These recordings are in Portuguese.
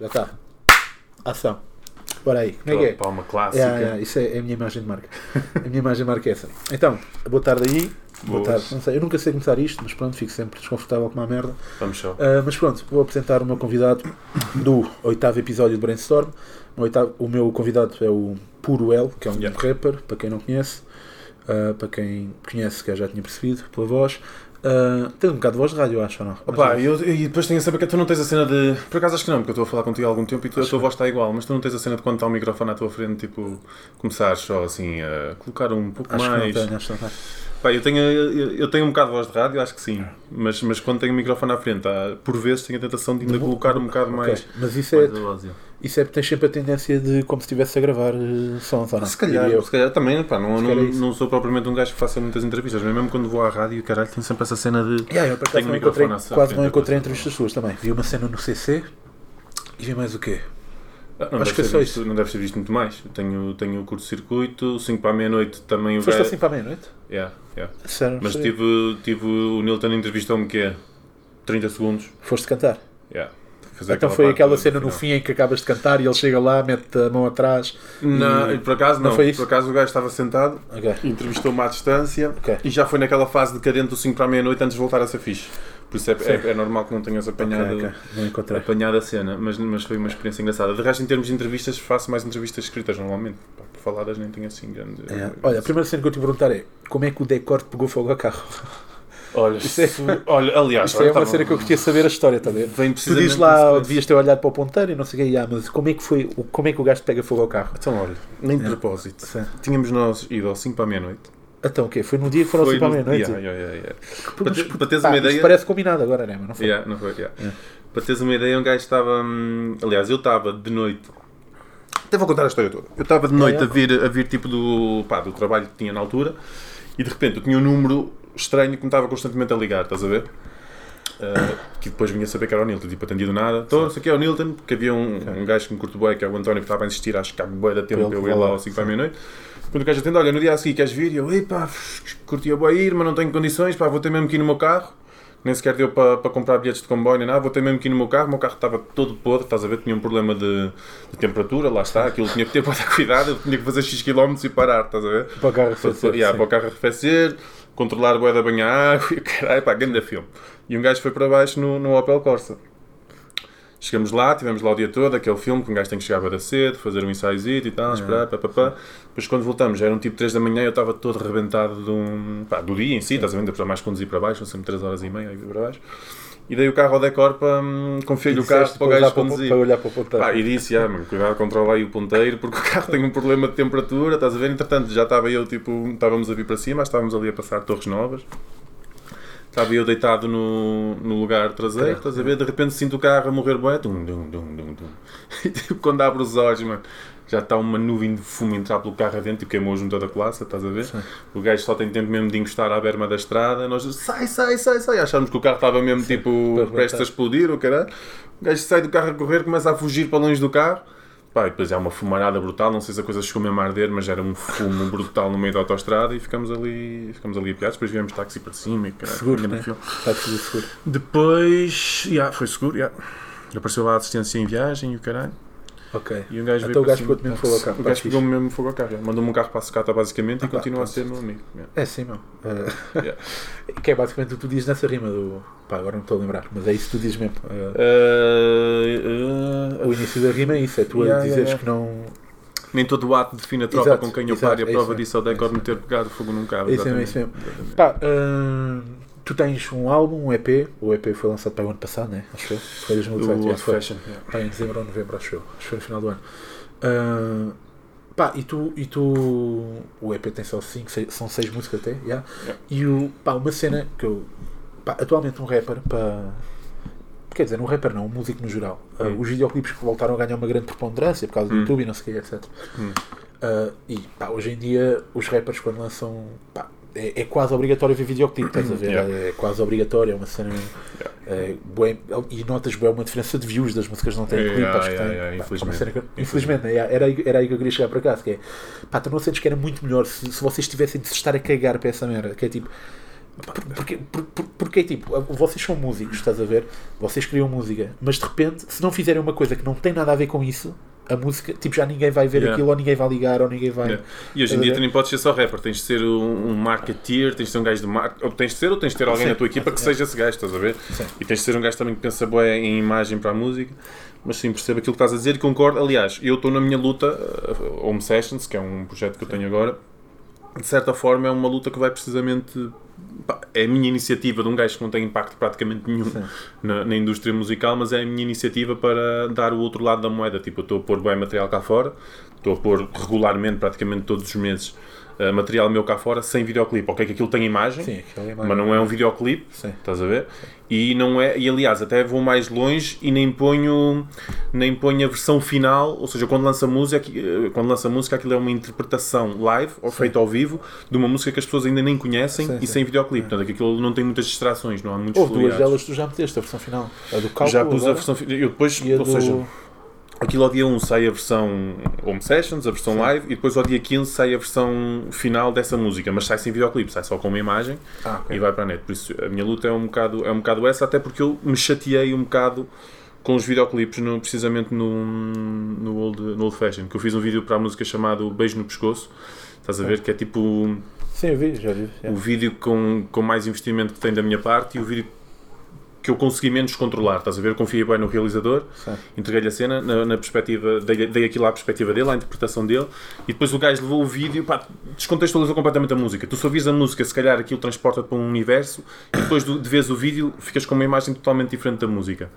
Já está. Ação. Bora aí. Como é que é? Palma clássica. Yeah, yeah, isso é, é a minha imagem de marca. A minha imagem de marca é essa. Então, boa tarde aí. Boa Boas. tarde. Não sei, eu nunca sei começar isto, mas pronto, fico sempre desconfortável com uma merda. Vamos só. Ah, mas pronto, vou apresentar o meu convidado do oitavo episódio do Brainstorm. No oitavo- o meu convidado é o Puro L, que é um Yeah. rapper, para quem não conhece. Ah, para quem conhece, que eu já tinha percebido pela voz. Ah, tem um bocado de voz de rádio, acho, ou não? Opa, eu, e depois tenho a saber que tu não tens a cena de. Por acaso acho que não, porque eu estou a falar contigo há algum tempo e tu, a tua voz está igual, mas tu não tens a cena de quando está o microfone à tua frente, tipo, começares só assim a colocar um pouco acho que não mais. tenho, acho que não tenho. Pá, eu, tenho, eu, tenho um bocado de voz de rádio, acho que sim, mas, mas quando tenho o microfone à frente, há, por vezes tenho a tentação de ainda colocar um bocado mais. Mas isso é, mais isso é porque tens sempre a tendência de como se estivesse a gravar eh, sons, ou não? Se calhar, eu. se calhar também, pá, não, não, é isso. não sou propriamente um gajo que faça muitas entrevistas, mas mesmo quando vou à rádio, caralho, tenho sempre essa cena de. Yeah, eu por acaso não o encontrei, quase não encontrei é entrevistas suas também. Vi uma cena no CC e vi mais o quê? Ah, Não Acho que é só visto, não deve ser visto muito mais. Tenho, tenho o curto-circuito, 5 para a meia-noite também o Foste gajo- assim para a meia-noite? Yeah, yeah. Sério, não Mas tive, tive o Nilton entrevistou-me que é 30 segundos. Foste cantar. Yeah. Fazer então foi parte aquela cena no fim em que acabas de cantar e ele chega lá, mete a mão atrás. Não, E- por acaso não não. foi isso? Por acaso o gajo estava sentado, Ok. entrevistou-me à distância Ok. e já foi naquela fase decadente do 5 para a meia-noite antes de voltar a ser fixe. Por isso é, é, é normal que não tenhas apanhado, ok, ok. Não encontrei. apanhado a cena, mas, mas foi uma experiência engraçada. De resto, em termos de entrevistas, faço mais entrevistas escritas normalmente. Pá, por faladas nem tenho assim grande. É. Olha, a primeira cena que eu te perguntar é como é que o decor pegou fogo ao carro? Olha, Isso é- olha aliás, Isto é olha, uma tava- cena que eu queria saber a história, está a ver? Vem Tu dizes lá, nesse "Oh, preço. devias ter olhado para o ponteiro e não sei o que, ah, mas como é que foi, o- como é que o gajo pega fogo ao carro? Então, olha, nem de É. propósito. Tínhamos nós ido ao 5 para a meia-noite. Então o quê? Foi no dia que foram assim para a no- meia-noite? Yeah, yeah, yeah, yeah. Pô, Para mas, te- para teres uma ideia- parece combinado agora, né? Mas não foi. Yeah, não foi. É. Para teres uma ideia, um gajo estava. hum, Aliás, eu estava de noite. Até vou contar a história toda. Eu estava de noite a vir, a vir tipo do, pá, do trabalho que tinha na altura e de repente eu tinha um número estranho que me estava constantemente a ligar, estás a ver? Uh, que depois vinha saber que era o Nilton, tipo, atendido nada. Estou, não sei o que é o Nilton, porque havia um, um gajo que me curto bem, que é o António, que estava a insistir, acho que há bué da tempo para eu que ir vai lá ao 5 para a meia-noite. Quando o gajo atende, olha, no dia a seguir queres vir? E eu, epá, curtia bué ir, mas não tenho condições, pá, vou ter mesmo que ir no meu carro. Nem sequer deu para, para comprar bilhetes de comboio nem nada, vou ter mesmo que ir no meu carro. O meu carro estava todo podre, estás a ver? Tinha um problema de, de temperatura, lá está. Aquilo tinha que ter para dar cuidado, eu tinha que fazer X km e parar, estás a ver? Para o carro Para, arrefecer, yeah, para o carro arrefecer, controlar a boeda banhar água e caralho, pá, grande filme. E um gajo foi para baixo no, no Opel Corsa. Chegamos lá, tivemos lá o dia todo, aquele filme que um gajo tem que chegar bada cedo, fazer um ensaiozito e tal, esperar, pá, pá, pá. Depois quando voltamos, já eram tipo 3 da manhã eu estava todo arrebentado de um, pá, do dia em si, estás a ver, ainda para mais conduzir para baixo, são sempre 3 horas e meia aí para baixo. E dei o carro ao decor para hum, confiei-lhe o carro para o gajo conduzir. Para olhar para o ponteiro. Pá, e disse, ah, mano, cuidado, controla aí o ponteiro, porque o carro tem um problema de temperatura, estás a ver? Entretanto, já estava eu, tipo, estávamos a vir para cima, estávamos ali a passar Torres Novas. Estava eu deitado no, no lugar traseiro, estás a ver? De repente sinto o carro a morrer bué, dum, dum, dum, dum, dum. E tipo, quando abro os olhos, mano, já está uma nuvem de fumo entrar pelo carro adentro e queimou junto da classe, estás a ver? Sim. O gajo só tem tempo mesmo de encostar à berma da estrada, nós sai, sai, sai, sai, achámos que o carro estava mesmo tipo para prestes a explodir, o caralho. O gajo sai do carro a correr, começa a fugir para longe do carro. Pá, e depois há uma fumarada brutal, não sei se a coisa chegou mesmo a arder, mas era um fumo brutal no meio da autostrada e ficamos ali, ficamos ali apiados. Depois viemos táxi para cima e caralho, Seguro, né? Está tudo seguro. Depois, yeah, foi seguro, yeah. apareceu lá a assistência em viagem e o caralho. Ok. E um gajo Então o gajo pegou-te mesmo fogo ao carro. O gajo fixe. pegou-me mesmo fogo ao carro. yeah. Mandou-me um carro para a secata basicamente Ah, e pá, continua a pronto. ser meu amigo. yeah. É sim, meu. Eh, que é basicamente o que tu dizes nessa rima do. Pá, agora não estou a lembrar, mas é isso que tu dizes mesmo. Eh, uh, o início da rima é isso, é tu a dizeres que não. Nem todo o ato define a tropa com quem eu paro e a é prova isso disso ao mesmo, decor é me ter pegado fogo num carro. É isso mesmo, é isso mesmo. Pá, eh, tu tens um álbum, um EP. O EP foi lançado para o ano passado, né? Acho que foi. Foi 2018. Do já Old foi. Fashion. yeah. Em dezembro ou novembro, acho eu. Acho que foi no final do ano. Ah, pá, e tu, e tu. O EP tem só 5, são 6 músicas até, yeah? Yeah. E o, pá, uma cena que eu. Pá, atualmente um rapper, pá. Quer dizer, um rapper não, um músico no geral. Hum. os videoclipes que voltaram a ganhar uma grande preponderância por causa do Hum. YouTube e não sei o que, etc. Hum. Ah, e pá, hoje em dia os rappers quando lançam. Pá, é, é quase obrigatório ver videoclipe, estás a ver? Yeah. É quase obrigatório, é uma cena. é, bué- e notas bem uma diferença de views das músicas que não têm Yeah, clipe, acho que yeah, tem. yeah, infelizmente. que- infelizmente, né? Yeah, era, aí, era aí que eu queria chegar para cá. Que é, pá, tu não sentes que era muito melhor se, se vocês tivessem de se estar a cagar para essa merda? Que é tipo, Por- Porque, por- por- porque, tipo, vocês são músicos, estás a ver? Vocês criam música, mas de repente, se não fizerem uma coisa que não tem nada a ver com isso, a música, tipo, já ninguém vai ver Yeah. aquilo, ou ninguém vai ligar, ou ninguém vai. Yeah. E hoje em dia tu nem podes ser só rapper, tens de ser um, um marketeer, tens de ser um gajo de marketing, ou tens de ser ou tens de ter alguém Sim. na tua equipa que seja esse gajo, estás a ver? Sim. E tens de ser um gajo também que pensa bué em imagem para a música, mas sim, percebo aquilo que estás a dizer e concordo. Aliás, eu estou na minha luta, uh, Home Sessions, que é um projeto que eu tenho agora, de certa forma é uma luta que vai precisamente. pá, É a minha iniciativa de um gajo que não tem impacto praticamente nenhum na, na indústria musical, mas é a minha iniciativa para dar o outro lado da moeda. Tipo, eu estou a pôr bem material cá fora, estou a pôr regularmente, praticamente todos os meses, uh, material meu cá fora, sem videoclipe. Ok, que aquilo tem imagem, Sim, aquilo é mais- mas não é um videoclipe, Sim. estás a ver? E não é, e aliás, até vou mais longe e nem ponho, nem ponho a versão final, ou seja, quando lança música, eh, quando lança música, aquilo é uma interpretação live ou feita ao vivo de uma música que as pessoas ainda nem conhecem Sim, e sim. sem videoclipe. Portanto, aquilo não tem muitas distrações, não há muitos Houve duas delas tu já meteste, a versão final. A do cálculo. Já pus a agora, versão final. Eu depois, a ou do- seja, aquilo ao dia 1 sai a versão Home Sessions, a versão Sim. live, e depois ao dia 15 sai a versão final dessa música, mas sai sem videoclipe, sai só com uma imagem Ah, ok. e vai para a net. Por isso a minha luta é um bocado, é um bocado essa, até porque eu me chateei um bocado com os videoclipes, no, precisamente no, no, old, no Old Fashion, que eu fiz um vídeo para a música chamado Beijo no Pescoço. Estás a ver? Que é tipo Sim, eu vi, já vi. já. o vídeo com, com mais investimento que tem da minha parte e o vídeo que eu consegui menos controlar. Estás a ver? Confiei bem no realizador, entreguei-lhe a cena na, na perspectiva, dei, dei aquilo à perspectiva dele, à interpretação dele, e depois o gajo levou o vídeo, pá, descontextualizou completamente a música. Tu só ouvis a música, se calhar aquilo transporta-te para um universo, e depois do- de vez o vídeo, ficas com uma imagem totalmente diferente da música.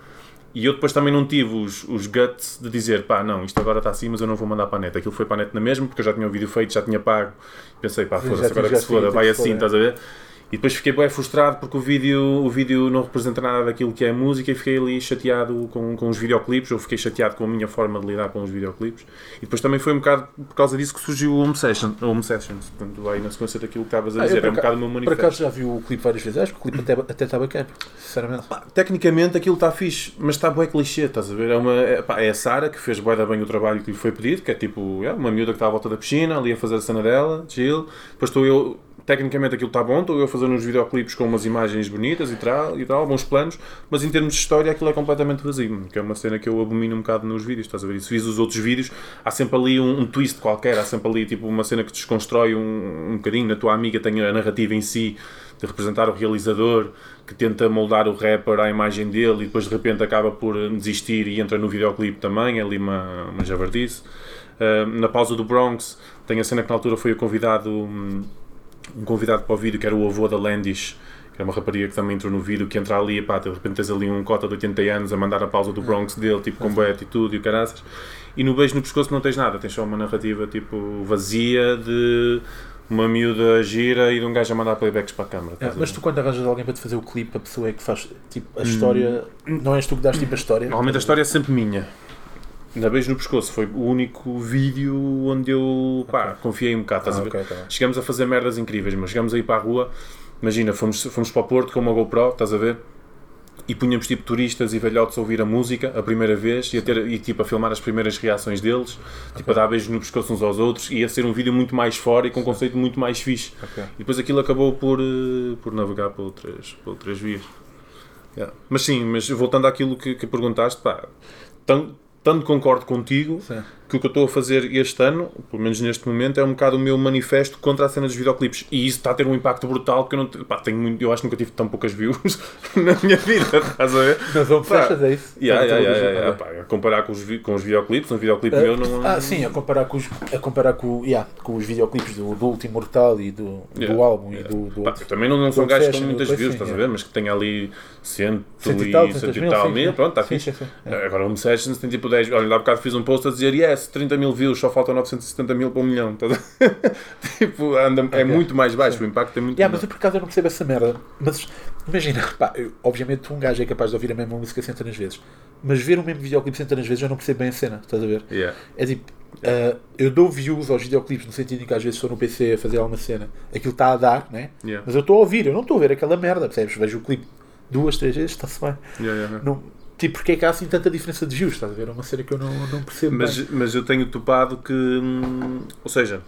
E eu depois também não tive os, os guts de dizer, pá, não, isto agora está assim, mas eu não vou mandar para a net. Aquilo foi para a net na mesma, porque eu já tinha o vídeo feito, já tinha pago. Pensei, pá, foda-se, agora que se foda, vai assim, estás a ver? E depois fiquei bem frustrado porque o vídeo, o vídeo não representa nada daquilo que é a música e fiquei ali chateado com, com os videoclipes, ou fiquei chateado com a minha forma de lidar com os videoclipes. E depois também foi um bocado por causa disso que surgiu o Home, Session, o Home Sessions. Portanto, aí na sequência daquilo que estavas a Ah, dizer, por é um bocado o meu Por manifesto. acaso já vi o clipe várias vezes. Acho que o clipe até, até está bacana, sinceramente. Tecnicamente aquilo está fixe, mas está bué clichê, estás a ver? É, uma, é, pá, é a Sara que fez bué da bem o trabalho que lhe foi pedido, que é tipo é, uma miúda que está à volta da piscina, ali a fazer a cena dela, chill. Depois estou eu, tecnicamente aquilo está bom, estou a fazer uns videoclipes com umas imagens bonitas e tal, e tal, bons planos, mas em termos de história aquilo é completamente vazio, que é uma cena que eu abomino um bocado nos vídeos, estás a ver? E se vis os outros vídeos, há sempre ali um, um twist qualquer, há sempre ali tipo uma cena que desconstrói um, um bocadinho, na tua amiga tem a narrativa em si, de representar o realizador que tenta moldar o rapper à imagem dele e depois de repente acaba por desistir e entra no videoclipe também, é ali uma, uma javardice. Uh, na pausa do Bronx tem a cena que na altura foi o convidado, um, um convidado para o vídeo que era o avô da Landis, que é uma rapariga que também entrou no vídeo, que entra ali e pá, de repente tens ali um cota de 80 anos a mandar a pausa do Bronx dele, tipo com boa atitude e o caraças. E no beijo no pescoço não tens nada, tens só uma narrativa tipo vazia de uma miúda gira e de um gajo a mandar playbacks para a câmara. É, mas tu quando arranjas alguém para te fazer o clipe, a pessoa é que faz tipo a história. Não és tu que dás tipo a história. Normalmente a história é sempre minha. Na Beijo no Pescoço foi o único vídeo onde eu pá, confiei um bocado. Ah, a ver? ok, tá. Chegamos a fazer merdas incríveis, mas chegamos aí para a rua. Imagina, fomos, fomos para o Porto com uma GoPro, estás a ver? E punhamos tipo turistas e velhotes a ouvir a música a primeira vez e, a ter, e tipo a filmar as primeiras reações deles, tipo a dar beijos no pescoço uns aos outros. E ia ser um vídeo muito mais fora e com um conceito muito mais fixe. E depois aquilo acabou por, eh, por navegar para outras, para outras vias. Yeah. Mas sim, mas voltando àquilo que, que perguntaste, pá, tan- tanto concordo contigo Sim. Que o que eu estou a fazer este ano, pelo menos neste momento, é um bocado o meu manifesto contra a cena dos videoclipes. E isso está a ter um impacto brutal porque eu não pá, tenho muito, eu acho que nunca tive tão poucas views na minha vida, estás a ver? Onde Pá, fechas é isso? Yeah, yeah, yeah, pá, a comparar com os, com os videoclipes, um videoclipe bem. meu não. Ah, sim, a comparar com os, a comparar com, yeah, com os videoclipes do, do Último Mortal e do, do álbum e do. do Pá, eu também não, não são gajos com muitas views, Fashion, estás a ver? Mas que tem ali cento, e tal, e mil, pronto, está fixe. Agora o Home Sessions tem tipo 10. Olha, há bocado fiz um post a dizer yes, 30 mil views, só faltam 970 mil para um milhão. ver? tipo, anda, é Ok. muito mais baixo, o impacto é muito Yeah, mas eu por acaso eu não percebo essa merda. Mas imagina, pá, eu- obviamente um gajo é capaz de ouvir a mesma música centenas de vezes. Mas ver o mesmo videoclipe centenas de vezes eu não percebo bem a cena, estás a ver? Yeah. É tipo, ah, eu dou views aos videoclipes no sentido em que às vezes estou no PC a fazer alguma cena, aquilo está a dar, né? Yeah. Mas eu estou a ouvir, eu não estou a ver aquela merda, percebes? Vejo o clipe duas, três vezes, está-se bem. Yeah, yeah, yeah. Não, tipo, porque é que há assim tanta diferença de views, estás a ver? É uma cena que eu não, não percebo Mas, bem. mas eu tenho topado que. hum, Ou seja,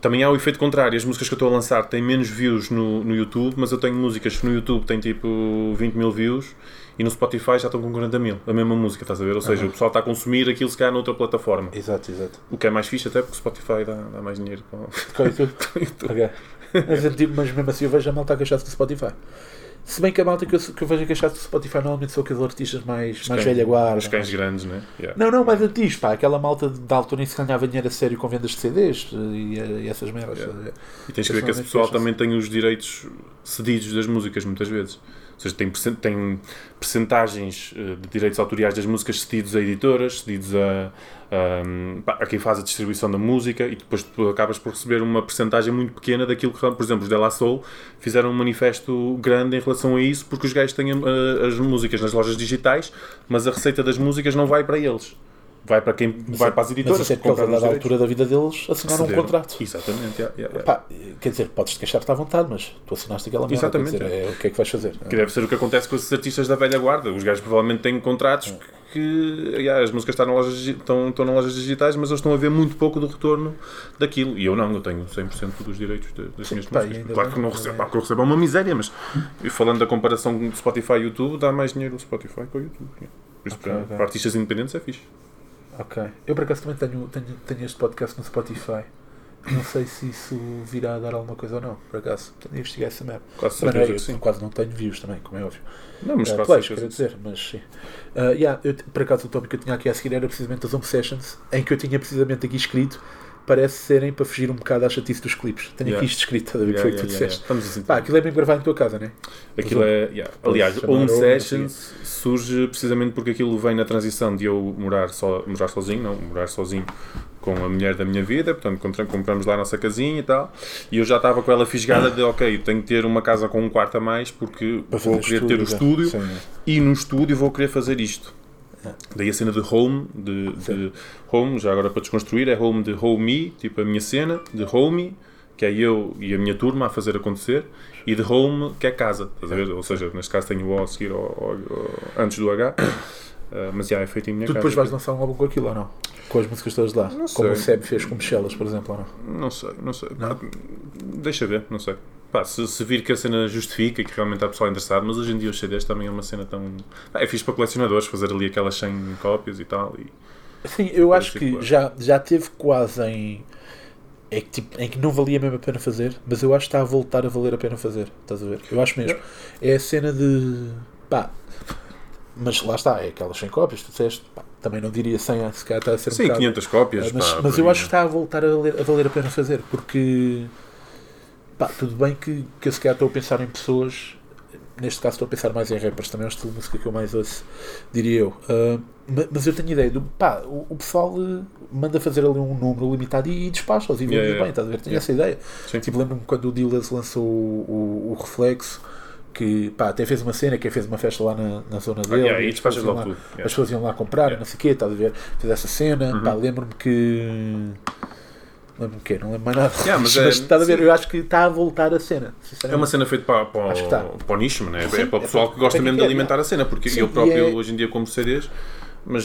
Também há o efeito contrário. As músicas que eu estou a lançar têm menos views no, no YouTube, mas eu tenho músicas que no YouTube têm tipo 20 mil views e no Spotify já estão com 40 mil. A mesma música, estás a ver? Ou seja, Aham. o pessoal está a consumir aquilo se calhar noutra plataforma. Exato, exato. O que é mais fixe até porque o Spotify dá, dá mais dinheiro com o YouTube. com o YouTube. Ok. Mas, digo- mas mesmo assim eu vejo a malta a queixar-se do Spotify. Se bem que a malta que eu, que eu vejo a queixar-se do Spotify normalmente são aqueles artistas mais, mais cães- velha guarda. Os cães grandes, né? Yeah. Não, não, mais antigos, pá. Aquela malta da altura em que se ganhava dinheiro a sério com vendas de CDs e, e essas merdas. Yeah. ver? E tens que ver que esse pessoal também tem os direitos cedidos das músicas, muitas vezes. Ou seja, tem, tem percentagens eh, de direitos autoriais das músicas cedidos a editoras, cedidos a, a, a quem faz a distribuição da música e depois tu acabas por receber uma percentagem muito pequena daquilo que, por exemplo, os De La Soul fizeram um manifesto grande em relação a isso porque os gajos têm eh, as músicas nas lojas digitais, mas a receita das músicas não vai para eles. Vai para quem vai para as editoras. Mas isso é porque eles, a compraram os dada direitos. altura da vida deles, assinaram um contrato. Exatamente, yeah, yeah, yeah. Pá, quer dizer, podes-te queixar-te à vontade, mas tu assinaste aquela merda. Exatamente, dizer, é, o que é que vais fazer? Que deve ser o que acontece com esses artistas da velha guarda. Os gajos provavelmente têm contratos que yeah, as músicas estão, na lojas, estão, estão nas lojas digitais, mas eles estão a ver muito pouco do retorno daquilo. E eu não, eu tenho 100% dos direitos de- das Sim, minhas pá, músicas. Claro que não ainda recebo, pá, que eu recebo é uma miséria, mas falando da comparação Spotify e YouTube, dá mais dinheiro o Spotify que o YouTube. Por isso, Ok, para, ok. para artistas independentes é fixe. Ok. Eu por acaso também tenho, tenho, tenho este podcast no Spotify. Não sei se isso virá a dar alguma coisa ou não, por acaso. Tenho de investigar essa merda. Quase não, certeza que sim. quase não tenho views também, como é óbvio. Não, mas Uh, quase plays, quero dizer, mas sim. Uh, yeah, eu, por acaso o tópico que eu tinha aqui a seguir era precisamente as home sessions, em que eu tinha precisamente aqui escrito, parece serem para fugir um bocado à chatice dos clipes. Tenho Yeah. aqui isto escrito, a ver o que Yeah, foi que tu yeah, yeah, disseste. yeah. Assim. Pá, aquilo é mesmo gravado em tua casa, não é? Aquilo é. yeah. Aliás, Home Sessions surge precisamente porque aquilo vem na transição de eu morar, só, morar sozinho, não, morar sozinho com a mulher da minha vida, portanto compramos lá a nossa casinha e tal, e eu já estava com ela fisgada de ok, tenho que ter uma casa com um quarto a mais porque vou querer ter o já. estúdio Sim, e no estúdio vou querer fazer isto. Daí a cena de home, de, de home, já agora para desconstruir, é home de home, tipo a minha cena, de home, que é eu e a minha turma a fazer acontecer, e de home, que é casa, estás a ver? Ou seja, neste caso tenho o O a seguir ao, ao- ao- antes do H, Ah, mas já é feito em minha Tu casa. depois vais lançar um álbum com aquilo ou não? Com as músicas todas lá? Não Como sei. o Seb fez com Michelas, por exemplo, ou não? Não sei, não sei. Não? Deixa ver, não sei. Pá, se, se vir que a cena justifica e que realmente há pessoal interessado, mas hoje em dia os CDs também é uma cena tão. Pá, é fixe para colecionadores fazer ali aquelas 100 cópias e tal. E... Sim, eu acho que já, já teve quase em. É que, tipo, em que não valia mesmo a pena fazer, mas eu acho que está a voltar a valer a pena fazer. Estás a ver? Eu acho mesmo. É a cena de. pá. Mas lá está, é aquelas 100 cópias, tu disseste. Pá, também não diria 100, se calhar está a ser um Sim, bocado. 500 cópias. Ah, mas pá, mas eu acho que está a voltar a valer a, valer a pena fazer, porque pá, tudo bem que, que eu se calhar estou a pensar em pessoas, neste caso estou a pensar mais em rappers, também é o estilo de música que eu mais ouço, diria eu. Ah, ma- mas eu tenho ideia do pá, o, o pessoal eh, manda fazer ali um número limitado e, e despacha-os e vende Yeah, yeah. bem, estás a ver? Tenho Yeah. essa ideia. Sim. Tipo, lembro-me quando o Dillas lançou o, o, o Reflexo. Que pá, até fez uma cena, que fez uma festa lá na, na zona Ah, dele. yeah, e as lá- tudo. as Yeah. pessoas iam lá comprar, Yeah. não sei o quê, estás a ver? Fez essa cena, Uhum. lembro-me que. Lembro-me que não lembro mais nada. Yeah, mas mas é- estás a ver, sim. eu acho que está a voltar a cena. É uma cena feita para, para, o, para o nicho, né? Sim, é para o é pessoal para- que gosta mesmo de alimentar yeah. a cena, porque Sim, eu próprio é- hoje em dia como CDs, mas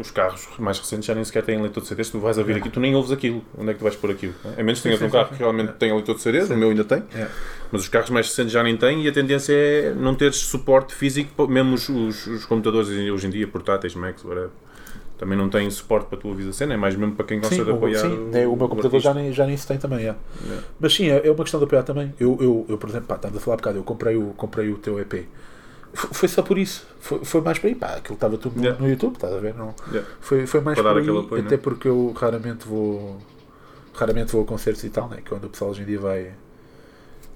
os carros mais recentes já nem sequer têm leitor de CDs, tu vais ouvir aqui, tu nem ouves aquilo, onde é que tu vais pôr aquilo? A menos que tenhas sim, um carro sim, que realmente tenha leitor de CDs, o meu ainda tem, Yeah. mas os carros mais recentes já nem têm e a tendência é não teres suporte físico, mesmo os, os, os computadores hoje em dia, portáteis, Macs, whatever. Também não têm suporte para a cena, é mais mesmo para quem gosta Sim, de o, apoiar. sim, né, o meu computador já nem, já nem se tem também. yeah. Yeah. Mas sim, é é uma questão de apoiar também. Eu, eu, eu por exemplo, pá, estamos a falar um bocado, eu comprei o, comprei o teu EP. F- Foi só por isso. Foi, foi mais para aí. Pá, aquilo estava tudo no, Yeah. no YouTube, estás a ver? Não, Yeah. foi, foi mais Para aí, apoio, até né? porque eu raramente vou raramente vou a concertos e tal, né? que é onde o pessoal hoje em dia vai,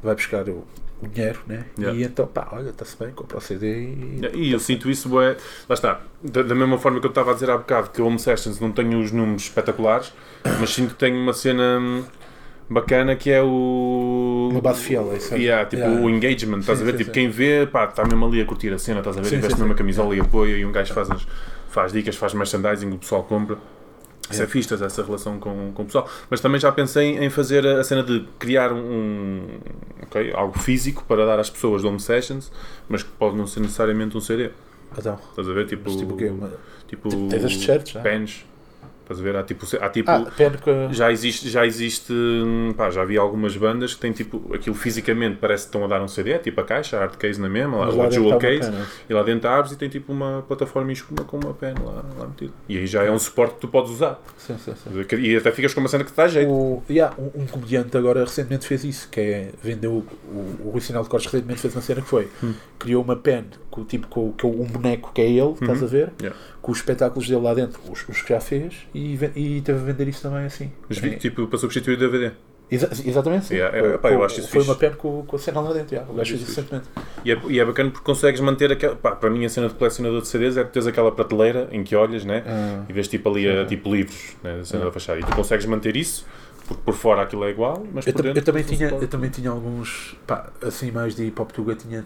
vai buscar o, o dinheiro, né? Yeah. E então, pá, olha, está-se bem, compra o CD e. E eu sinto isso, é, lá está, da, da mesma forma que eu estava a dizer há bocado que o Home Sessions não tem os números espetaculares, mas sinto que tem uma cena bacana que é o. Uma base fiel, é isso aí. Yeah, tipo Yeah. o engagement, estás Sim, a ver? sim, tipo, sim. quem vê, pá, está mesmo ali a curtir a cena, estás a ver? Sim, E veste sim, mesmo a camisola e apoia e um gajo faz, as- faz dicas, faz merchandising, o pessoal compra. É fixe, essa relação com, com o pessoal. Mas também já pensei em fazer a cena de criar um, ok, algo físico para dar às pessoas home sessions, mas que pode não ser necessariamente um CD. Então, Estás a ver? Tipo, mas tipo o quê? Tipo, tipo, tens as t-shirts, pens. Estás a ver? Há tipo. Há, tipo Ah, que. já existe, já existe, hum, pá, já vi algumas bandas que têm tipo, aquilo fisicamente parece que estão a dar um CD, tipo a caixa, a hard case na mesma, lá a dentro jewel uma case, e lá dentro abres e tem tipo uma plataforma escuma com uma pen lá, lá metida. E aí já é um suporte que tu podes usar. Sim, sim, sim. E até ficas com uma cena que te dá jeito. O, yeah, um, um comediante agora recentemente fez isso, que é vendeu o, o, o Rui Sinal de Cortes recentemente fez uma cena que foi Hum. criou uma pen com, tipo, com, com um boneco que é ele, estás a ver? Uhum. Yeah. Com os espetáculos dele lá dentro, os, os que já fez, e, e teve a vender isso também assim. Vi, É, tipo, para substituir o DVD. exa- exatamente. sim. Yeah, é, Foi- pá, eu acho isso Foi fixe. uma pen com, com a cena lá dentro, yeah. o gajo fez Isso recentemente. E é, e é bacana porque consegues manter aquela. Pá, para mim, a cena de colecionador de CDs é que tens aquela prateleira em que olhas, né? Ah. E vês tipo ali a, tipo livros, né? A cena da fachada. E tu consegues manter isso, porque por fora aquilo é igual, mas Eu, por dentro. eu também tinha, eu também tinha alguns, pá, assim mais de hip hop tuga, tinha,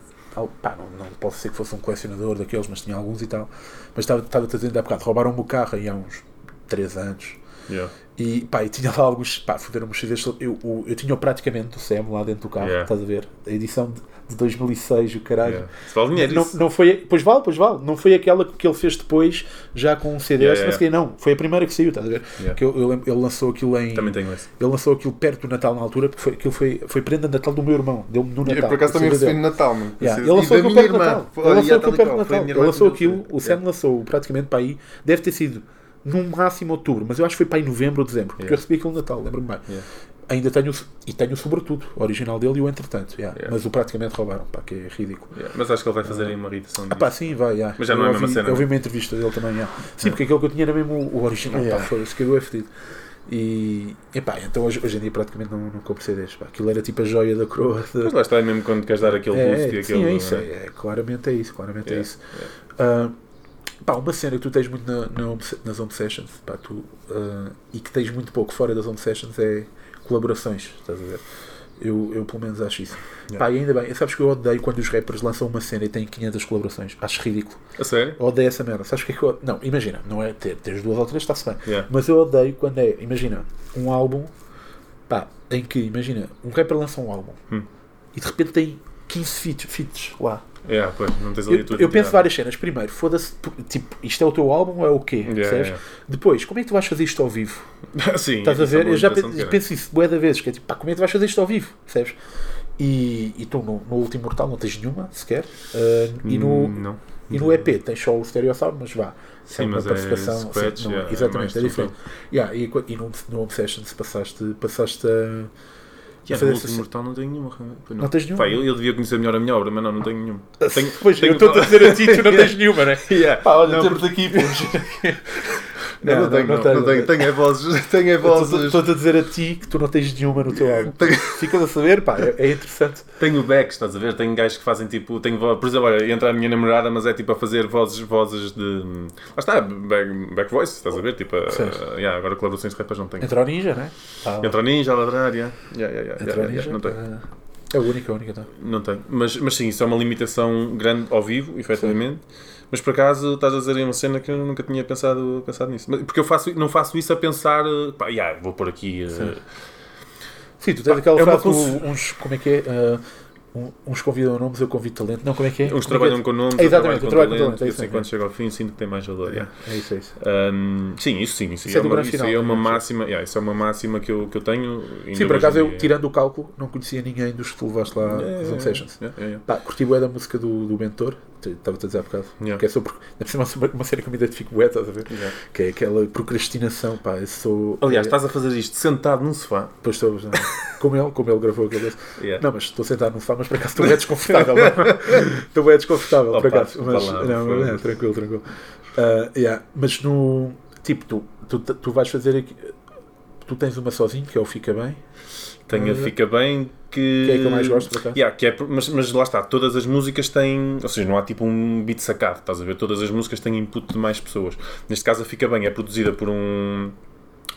pá, não, não posso ser que fosse um colecionador daqueles, mas tinha alguns e tal. Mas estava estava-te a dizer há bocado, roubaram-me o carro aí há uns 3 anos. E pá, e tinha lá alguns, pá, fuderam-me os CDs. Eu, o- eu tinha praticamente o SEM lá dentro do carro, Yeah. estás a ver? A edição de, de 2006, o caralho. Yeah. Se vale dinheiro, Não, isso. não foi, pois vale, pois vale. Não foi aquela que ele fez depois, já com um CD. Yeah, yeah. não, foi a primeira que saiu, estás a ver? Yeah. Que eu, eu ele lançou aquilo em. Também tenho esse. Ele lançou aquilo perto do Natal na altura, porque foi, aquilo foi, foi prenda de Natal do meu irmão. Deu-me no Natal. Eu por acaso o também recebi no Natal, mano. Yeah, Ele lançou aquilo perto do. Natal. Ele lançou aquilo perto do Natal. Ele lançou aquilo, o Sam lançou praticamente para aí. Deve ter sido no máximo outubro, mas eu acho que foi para aí novembro ou dezembro, porque Yeah. eu recebi aquilo no Natal, lembro-me bem. Yeah. Ainda tenho, e tenho sobretudo, o original dele e o entretanto, yeah. Mas o praticamente roubaram, pá, que é ridículo. Mas acho que ele vai fazer aí uma reitação Ah, pá, sim, vai. Mas já eu não é a mesma cena, Eu não? uma entrevista dele também, sim, porque aquele que eu tinha era mesmo o, original, Yeah. pá, foi-se que é fedido. E, epá, então hoje, hoje em dia praticamente não, não compro CDs, pá. aquilo era tipo a joia da coroa. da- Mas lá está, mesmo quando queres dar aquele é, boost e é, aquele. sim, é isso, né? é, é, claramente é isso, claramente é isso. Ah, pá, uma cena que tu tens muito na, na nas home sessions pá, tu, ah, e que tens muito pouco fora das home sessions é colaborações, estás a ver? Eu, eu pelo menos acho isso. Yeah. Pá, e ainda bem, sabes que eu odeio quando os rappers lançam uma cena e têm 500 colaborações. Acho ridículo. A sério? Eu odeio essa merda. Sabes que é que eu. Não, imagina, não é ter, teres duas ou três, está-se bem. Yeah. Mas eu odeio quando é, imagina, um álbum pá, em que, imagina, um rapper lança um álbum Hum. e de repente tem 15 feats, feats lá. Yeah, pois, não tens ali Eu, tudo. eu penso várias cenas. Primeiro, foda-se, tipo, isto é o teu álbum ou é o quê? Yeah, yeah. Depois, como é que tu vais fazer isto ao vivo? Sim, Estás a é ver? uma Eu já penso, isso bué de vezes, que é tipo, pá, como é que tu vais fazer isto ao vivo? Percebes? E, e tu no, no último Mortal não tens nenhuma sequer. Uh, e, no, Hum, Não. e no EP tens só o Stereo Sound, mas vá. Sim, é mas é participação. scratch, sim, não- yeah, é exatamente, é, mais diferente. Yeah, e, e no, no Obsessions passaste, passaste a. Último ce- mortal não tenho nenhuma. pois Não tens nenhuma? Pá, eu, eu devia conhecer melhor a minha obra, mas não, não tenho nenhuma. Tenho, Pois, tenho eu estou a dizer a ti, tu não tens nenhuma, né? Yeah. Pá, olha, Não, temos aqui, pô. Não, não tenho, não, tens, não tenho. Tenho é vozes. Tenho é vozes. Estou-te a dizer a ti que tu não tens nenhuma no teu álbum. Ficas a saber, pá, é, é interessante. Tenho backs, estás a ver? Tenho gajos que fazem tipo. Tenho, por exemplo, olha, entra a minha namorada, mas é tipo a fazer vozes, vozes de. Lá está, back, back voice, estás a ver? Tipo, a- Sim. yeah, agora colaborações de rappers não tenho. Entra o Ninja, né? Ah, Entra o Ninja, a ladrar, yeah. Yeah, yeah, yeah, entra yeah, o yeah, Ninja. não tenho. ah, É a única, a única. Tá. Não tenho. Mas, mas sim, isso é uma limitação grande ao vivo, efetivamente. Mas por acaso estás a dizer aí uma cena que eu nunca tinha pensado, pensado nisso. Mas- Porque eu faço, não faço isso a pensar, eh, pá, yeah, vou pôr aqui. eh, Sim. Sim, tu tens aquela é frase cons- uns. Como é que é? Um- uns convidam nomes, eu convido talento. Não, como é que é? Uns Como é trabalham é? com nomes, É, exatamente, eu trabalho com talento, talento, é assim mesmo, quando chega ao fim sinto que tem mais valor. yeah. É isso, é isso. Hum, sim, isso sim, isso, Isso é é, uma, isso final, é uma máxima, yeah, isso é uma máxima que eu, que eu tenho. Sim, por acaso eu, tirando o cálculo, não conhecia ninguém dos que tu levaste lá Yeah, às yeah, Sessions. yeah, yeah, yeah. Pá, curti da música do, do Mentor, estava-te a dizer há bocado. Yeah. Que é sobre. Deve ser uma, uma série que eu me identifico bué, estás a ver? Yeah. Que é aquela procrastinação, pá, eu sou. Aliás, é, estás a fazer isto sentado num sofá. Depois estou. não, Como ele, como ele gravou aquele. Yeah. Não, mas estou sentado no sofá, mas por acaso estou bem desconfortável. não? estou bem desconfortável, por Opa, acaso. Mas, vá lá, não, foda-se. é, tranquilo, tranquilo. Ah, yeah, Mas no. Tipo, tu, tu, tu vais fazer aqui. Tu tens uma sozinho, que é o Fica Bem, Tenho a Uh, Fica Bem que. que é que eu mais gosto, por acaso. Yeah, que é, mas, mas lá está, todas as músicas têm. Ou seja, não há tipo um beat sacado, estás a ver? Todas as músicas têm input de mais pessoas. Neste caso, a Fica Bem é produzida por um.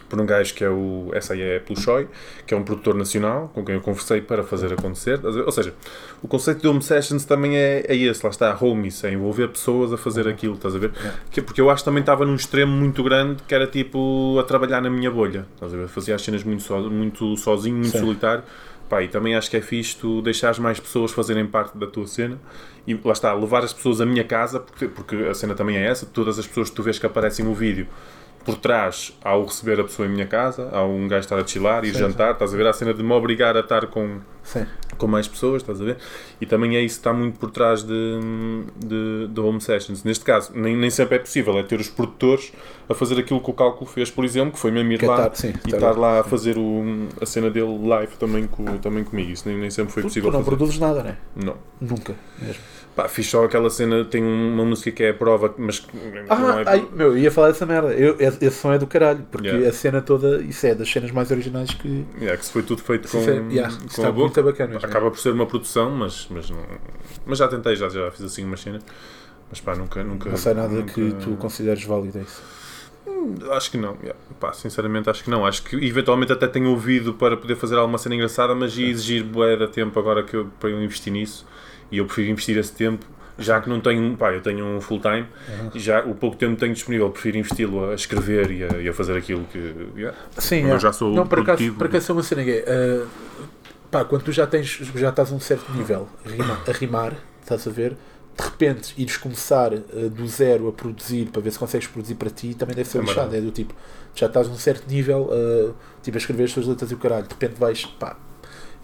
Por um gajo que é o. Essa aí é pelo Choi, que é um produtor nacional com quem eu conversei para fazer acontecer. Ou seja, o conceito de Home Sessions também é, é esse, lá está, homies, é envolver pessoas a fazer aquilo, estás a ver? Que- porque eu acho que também estava num extremo muito grande que era tipo a trabalhar na minha bolha, estás a ver? Fazia as cenas muito, so, muito sozinho, muito Sim. solitário. Pá, e também acho que é fixe tu deixares mais pessoas fazerem parte da tua cena e lá está, levar as pessoas à minha casa, porque, porque a cena também é essa, todas as pessoas que tu vês que aparecem no vídeo por trás há o receber a pessoa em minha casa, há um gajo estar a chilar, ir Sim, jantar, estás a ver? Há a cena de me obrigar a estar com, Sim. com mais pessoas, estás a ver? E também é isso que está muito por trás de, de, de home sessions. Neste caso, nem, nem sempre é possível, é ter os produtores a fazer aquilo que o cálculo fez, por exemplo, que foi mesmo ir Que é lá sim, e estar estar lá. lá a fazer o, a cena dele live também, com, também comigo. Isso nem, nem sempre foi Tu, possível tu não fazer. produzes nada, né? Não. Nunca. Mesmo. Pá, fiz só aquela cena, tem uma música que é a prova, mas que Ah, é. ai, meu, eu ia falar dessa merda. Eu, esse som é do caralho, porque Yeah. a cena toda, isso é das cenas mais originais que. É, que se foi tudo feito com, Sincero, yeah, com está muito bacana. Acaba por ser uma produção, mas, mas, não, mas já tentei, já, já fiz assim uma cena. Mas pá, nunca. nunca Não sei nada nunca- que tu consideres válido isso. Acho que não, yeah. Pá, sinceramente acho que não. Acho que eventualmente até tenho ouvido para poder fazer alguma cena engraçada, mas ia exigir bué de tempo agora que eu, para eu investir nisso e eu prefiro investir esse tempo. Já que não tenho, pá, eu tenho um full time e já o pouco tempo que tenho disponível, prefiro investi-lo a escrever e a, e a fazer aquilo que. yeah. Sim, Como eu é. já sou Não, acaso, produtivo. por acaso é uma cena que é. ah, pá, quando tu já tens, já estás a um certo nível a rimar, a rimar, estás a ver, de repente ires começar ah, do zero a produzir para ver se consegues produzir para ti também deve ser É lixado. verdade. É do tipo, já estás a um certo nível, ah, tipo a escrever as tuas letras e o caralho, de repente vais, pá,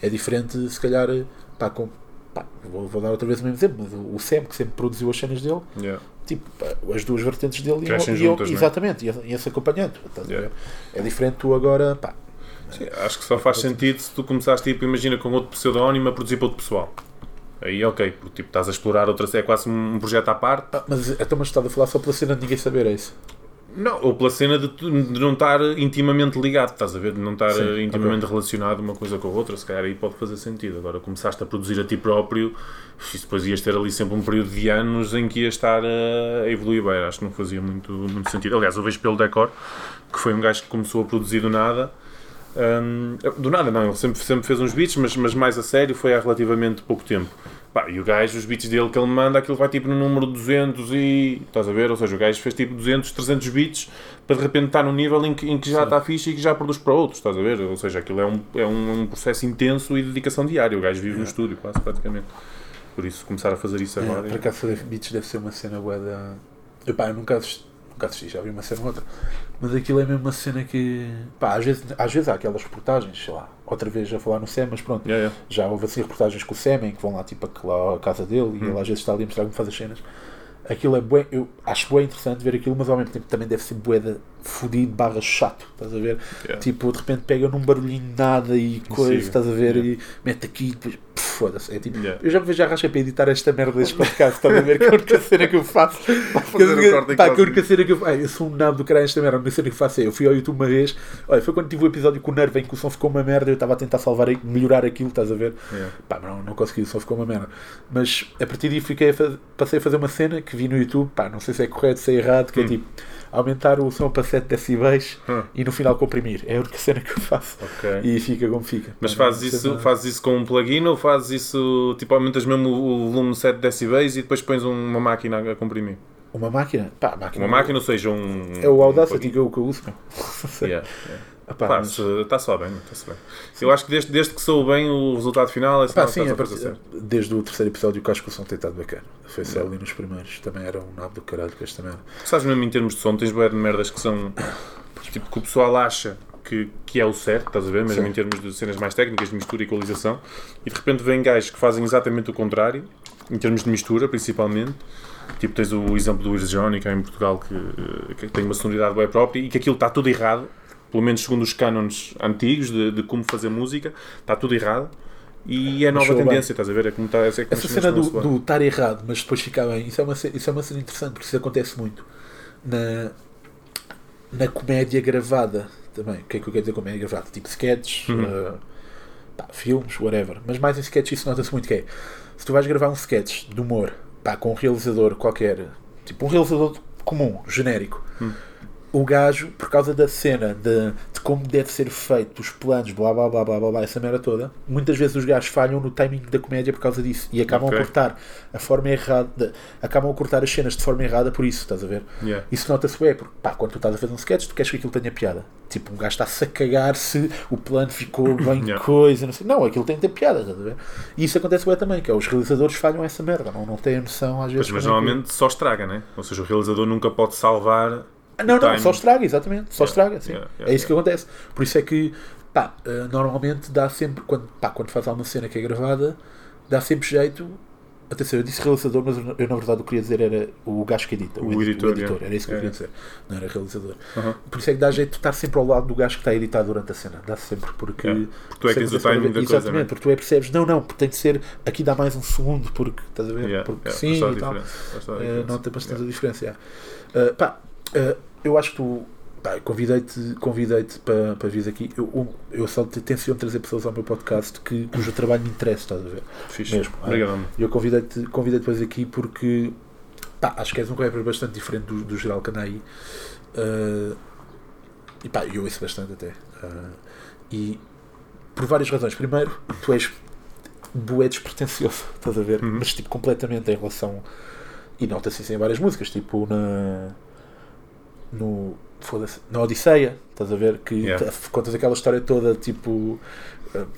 é diferente se calhar, pá, com. Pá, vou, vou dar outra vez o mesmo exemplo, mas o, o Sam que sempre produziu as cenas dele, Yeah. tipo, as duas vertentes dele iam, Crescem iam- juntas, não é? exatamente, iam- iam-se acompanhando. Yeah. ver? É diferente tu agora, pá, Sim, acho que só faz sentido se tu começares, tipo, imagina com outro pseudónimo a produzir para outro pessoal. Aí, ok, porque tipo, estás a explorar outra é quase um projeto à parte. Ah, mas então, mas estás a falar só pela cena de ninguém saber, é isso? Não, ou pela cena de, de não estar intimamente ligado, estás a ver? De não estar Sim, intimamente relacionado uma coisa com a outra, se calhar aí pode fazer sentido. Agora, começaste a produzir a ti próprio, isso depois ias ter ali sempre um período de anos em que ias estar a, a evoluir bem. Acho que não fazia muito, muito sentido. Aliás, eu vejo pelo Decor, que foi um gajo que começou a produzir do nada. Hum, do nada, não, ele sempre, sempre fez uns beats, mas, mas mais a sério foi há relativamente pouco tempo. Pá, e o gajo, os beats dele que ele manda, aquilo vai tipo no número 200 e. Estás a ver? Ou seja, o gajo fez tipo 200, 300 beats para de repente estar num nível em que, em que já Sim. está fixe e que já produz para outros, estás a ver? Ou seja, aquilo é um, é um, um processo intenso e dedicação diária. O gajo vive no É. estúdio, quase praticamente. Por isso, começar a fazer isso agora. É, por acaso fazer beats deve ser uma cena bué da. Epá, eu nunca assisti, nunca assisti, já vi uma cena ou outra. Mas aquilo é mesmo uma cena que. Pá, às vezes, às vezes há aquelas reportagens, sei lá, outra vez a falar no SEM, mas pronto. Yeah, yeah. Já houve assim reportagens com o Sam em que vão lá tipo lá à casa dele e Hum. ele às vezes está ali a mostrar como faz as cenas. Aquilo é bué, eu acho bué interessante ver aquilo, mas ao mesmo tempo também deve ser bué de fodido barra chato, estás a ver? Yeah. Tipo, de repente pega num barulhinho nada e coisa, Siga. estás a ver? Yeah. E mete aqui e depois, foda-se. É tipo, Yeah. eu já me vejo a rasca para editar esta merda deste podcast, estás a ver? Que é a única cena que eu faço. fazer o em Pá, que a única cena que eu faço. Eu sou um nabo do caralho esta merda. A única cena que eu faço é. Eu fui ao YouTube uma vez. Olha, foi quando tive o episódio com o Nervo em que o som ficou uma merda. Eu estava a tentar salvar, melhorar aquilo, estás a ver? Yeah. Pá, não, não consegui, só ficou uma merda. Mas a partir daí fiquei a faz- passei a fazer uma cena que vi no YouTube. Pá, não sei se é correto, se é errado. Que é Hum. tipo aumentar o som para 7 decibéis Hum. e no final comprimir. É a única cena que eu faço. Ok. E fica como fica. Mas fazes isso, fazes isso com um plugin ou fazes isso, tipo, aumentas mesmo o volume 7 decibéis e depois pões uma máquina a comprimir? Uma máquina? Pá, máquina. Uma máquina, ou seja, um... É o um Audacity plugin. que eu, uso. Yeah, yeah. Ah, pá, Pá, mas- está só bem, está-se bem. Eu acho que desde, desde que sou bem o resultado final é Pá, sinal que sim, estás a partir- desde o terceiro episódio que acho que o som tem estado bacana. Foi só ali nos primeiros. Também era um nabo do caralho com esta merda. Sabes mesmo em termos de som, tens bué de merdas que são, tipo, que o pessoal acha que, que é o certo, estás a ver? Mesmo Sim. em termos de cenas mais técnicas, de mistura e equalização. E de repente vem gajos que fazem exatamente o contrário, em termos de mistura, principalmente. Tipo, tens o exemplo do Johnny, que é em Portugal, que, que tem uma sonoridade bem própria e que aquilo está tudo errado, pelo menos segundo os cânones antigos de, de como fazer música, está tudo errado. E é nova soa bem. tendência, estás a ver? É como está, é como Essa cena do, a do estar errado, mas depois ficar bem, isso é uma, isso é uma cena interessante, porque isso acontece muito na, na comédia gravada também. O que é que eu quero dizer com comédia gravada? Tipo sketches, Uhum. eh, pá, filmes, whatever. Mas mais em sketches isso nota-se muito que é se tu vais gravar um sketch de humor pá, com um realizador qualquer, tipo um realizador comum, genérico. Hum. O gajo, por causa da cena de, de como deve ser feito, os planos, blá blá blá blá blá, blá essa merda toda, muitas vezes os gajos falham no timing da comédia por causa disso e acabam Ok. a cortar a forma errada, acabam a cortar as cenas de forma errada por isso, estás a ver? Yeah. Isso nota-se bem, porque pá, quando tu estás a fazer um sketch, tu queres que aquilo tenha piada. Tipo, um gajo está-se a cagar se o plano ficou bem Yeah. coisa, não sei. Não, aquilo tem que ter piada, estás a ver? E isso acontece bem também, que é os realizadores falham essa merda, não, não têm a noção às vezes. Mas, mas é que- normalmente só estraga, né? Ou seja, o realizador nunca pode salvar Não, não, time. só estraga, exatamente. Só Yeah, estraga, sim. yeah, yeah, é isso que acontece. Por isso é que, pá, eh, normalmente dá sempre, quando, pá, quando faz alguma cena que é gravada, dá sempre jeito. Atenção, eu disse realizador, mas eu, na verdade o que queria dizer era o gajo que edita, O edi- editor, editor, yeah. era isso que eu queria dizer, não era realizador. Aham. Por isso é que dá jeito de estar sempre ao lado do gajo que está a editar durante a cena, dá sempre, porque. Yeah. Porque tu é que tens o timing da coisa, Exatamente, não é? porque tu é percebes, não, não, porque tem de ser, aqui dá mais um segundo, porque, estás a ver? Porque sim e tal. diferença. nota bastante a diferença. Eh, pá, eh, eu acho que tu pá, convidei-te convidei para, para vir aqui. Eu, eu, só te- tenciono trazer pessoas ao meu podcast que, cujo trabalho me interessa, estás a ver? Fixe. mesmo. Obrigado, mano. Eu convidei-te convidei para vir aqui porque pá, acho que és um rapper bastante diferente do, do geral que anda aí. Eh, e pá, eu ouço bastante até. Eh, e por várias razões. Primeiro, tu és bué despretensioso, estás a ver? Uhum. Mas tipo, completamente em relação. E nota-se isso em várias músicas, tipo na. No. Na Odisseia, estás a ver? Que Yeah. contas aquela história toda, tipo.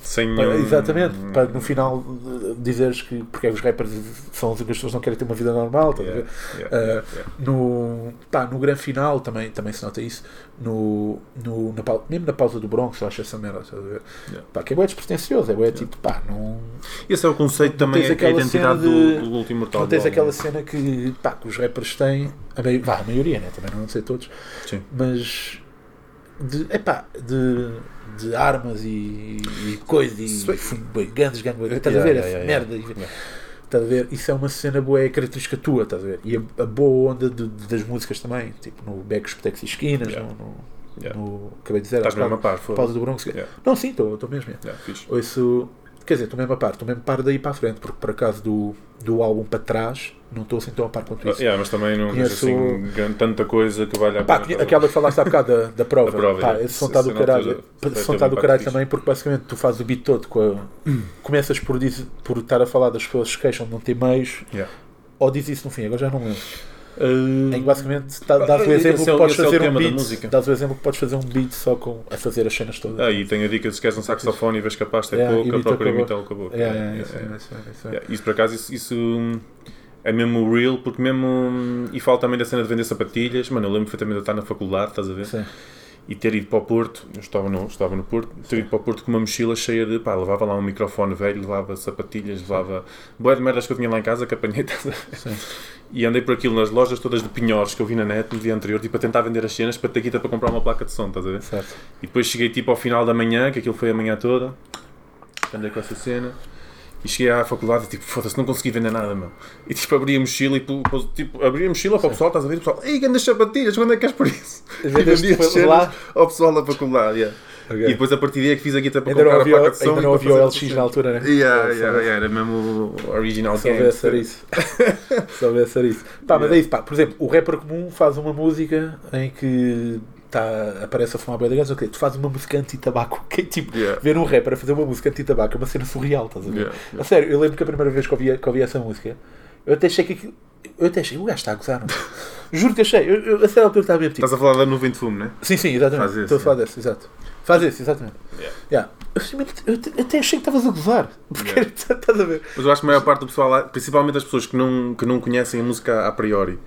Sem para- nenhum- exatamente, para no final eh, dizeres que. Porque os rappers são as únicas pessoas que não querem ter uma vida normal, ver? Yeah, yeah, Uh, yeah, no, pá, no grande final também, também se nota isso. No, no, na, mesmo na pausa do Bronx, eu acho essa merda. Estás a ver? Pá, que é bem despretensioso. É bué tipo, pá, não, Esse é o conceito também, tens é a identidade de- do, do último mortal. não tens aquela cena que, pá, que os rappers têm. A, mai- vá, a maioria, né? também não sei todos. Sim. Mas de, epá, de, de armas e, e coisa e bem, grandes gangues. Estás a Yeah, ver? yeah, yeah, merda. e- Estás a ver? Isso é uma cena boa, é característica tua, estás a ver? E a, a boa onda de- de- das músicas também, tipo no Becos, Petecos e Esquinas, Yeah. no, no, Yeah. no- acabei de dizer, Estás mesmo a par, pausa do Bronx. Yeah. Não, sim, estou mesmo. yeah. Yeah, fixe. Ouço, quer dizer, estou mesmo a par, estou mesmo a par daí para a frente, porque por acaso do, do álbum para trás não estou assim tão a par quanto Ah, isso. yeah, mas também não Conheço- assim tanta coisa que valha a Pá, pena. aquela que falaste há bocado da, da prova, Da prova, pá, é. esse som está do caralho. som está do caralho também, porque basicamente tu fazes o beat todo com a- começas por, dizer, por estar a falar das pessoas que queixam de não ter meios, Yeah. ou diz isso no fim, agora já não lembro. Uh, Em que basicamente dá- dás o Esse exemplo é que o- podes é o fazer um beat, dás o exemplo que podes fazer um beat só com a fazer as cenas todas. Ah, e tem a dica se queres um saxofone e vês que a pasta é pouca, procura imitar o caboclo. É, é, isso, é, é, é. por acaso, isso, isso, hum, é mesmo real, porque mesmo. hum, E falo também da cena de vender sapatilhas. Mano, eu lembro perfeitamente de estar na faculdade, estás a ver? Sim. E ter ido para o Porto, eu estava no, estava no Porto, ter ido para o Porto com uma mochila cheia de. pá, levava lá um microfone velho, levava sapatilhas, levava. boé de merdas que eu tinha lá em casa que apanhei? Sim. E andei por aquilo nas lojas todas de pinhores que eu vi na net no dia anterior, tipo a tentar vender as cenas para ter guita para comprar uma placa de som, estás a ver? Certo. E depois cheguei tipo ao final da manhã, que aquilo foi a manhã toda, andei com essa cena, e cheguei à faculdade e tipo, foda-se, não consegui vender nada, meu. E tipo, abri a mochila e tipo, abri a mochila para o pessoal, estás a ver? O pessoal, ei, grandes sapatilhas, quando é que queres por isso? Vendeste cenas lá? ao pessoal da faculdade, yeah. Ok. E depois a partir daí é que fiz a guita para Ainda comprar havia, a placa de som. ainda não havia o LX na altura, né? Yeah, Só- yeah, yeah, era mesmo o original Se houvesse era isso. Era isso. Pá, mas Yeah. é isso, pá. Por exemplo, o rapper comum faz uma música em que tá, aparece a fumar bem de ok, tu fazes uma música anti-tabaco. Que é tipo, Yeah. ver um rapper a fazer uma música anti-tabaco é uma cena surreal, estás a ver? Yeah, yeah. A sério, eu lembro que a primeira vez que ouvi, que ouvi essa música, eu até achei que aquilo. Eu até achei, o gajo está a gozar, não? Juro que achei, eu, eu, a certa altura estava mesmo tipo. Estás a falar da nuvem de fumo, né? Sim, sim, exatamente. Faz Estou a falar desse, exato. Faz esse, exatamente. Yeah. Yeah. Eu, eu até- achei que estavas a gozar. Porque Yeah. estás a ver? Mas eu acho que a maior parte do pessoal, lá, principalmente as pessoas que não, que não conhecem a música a priori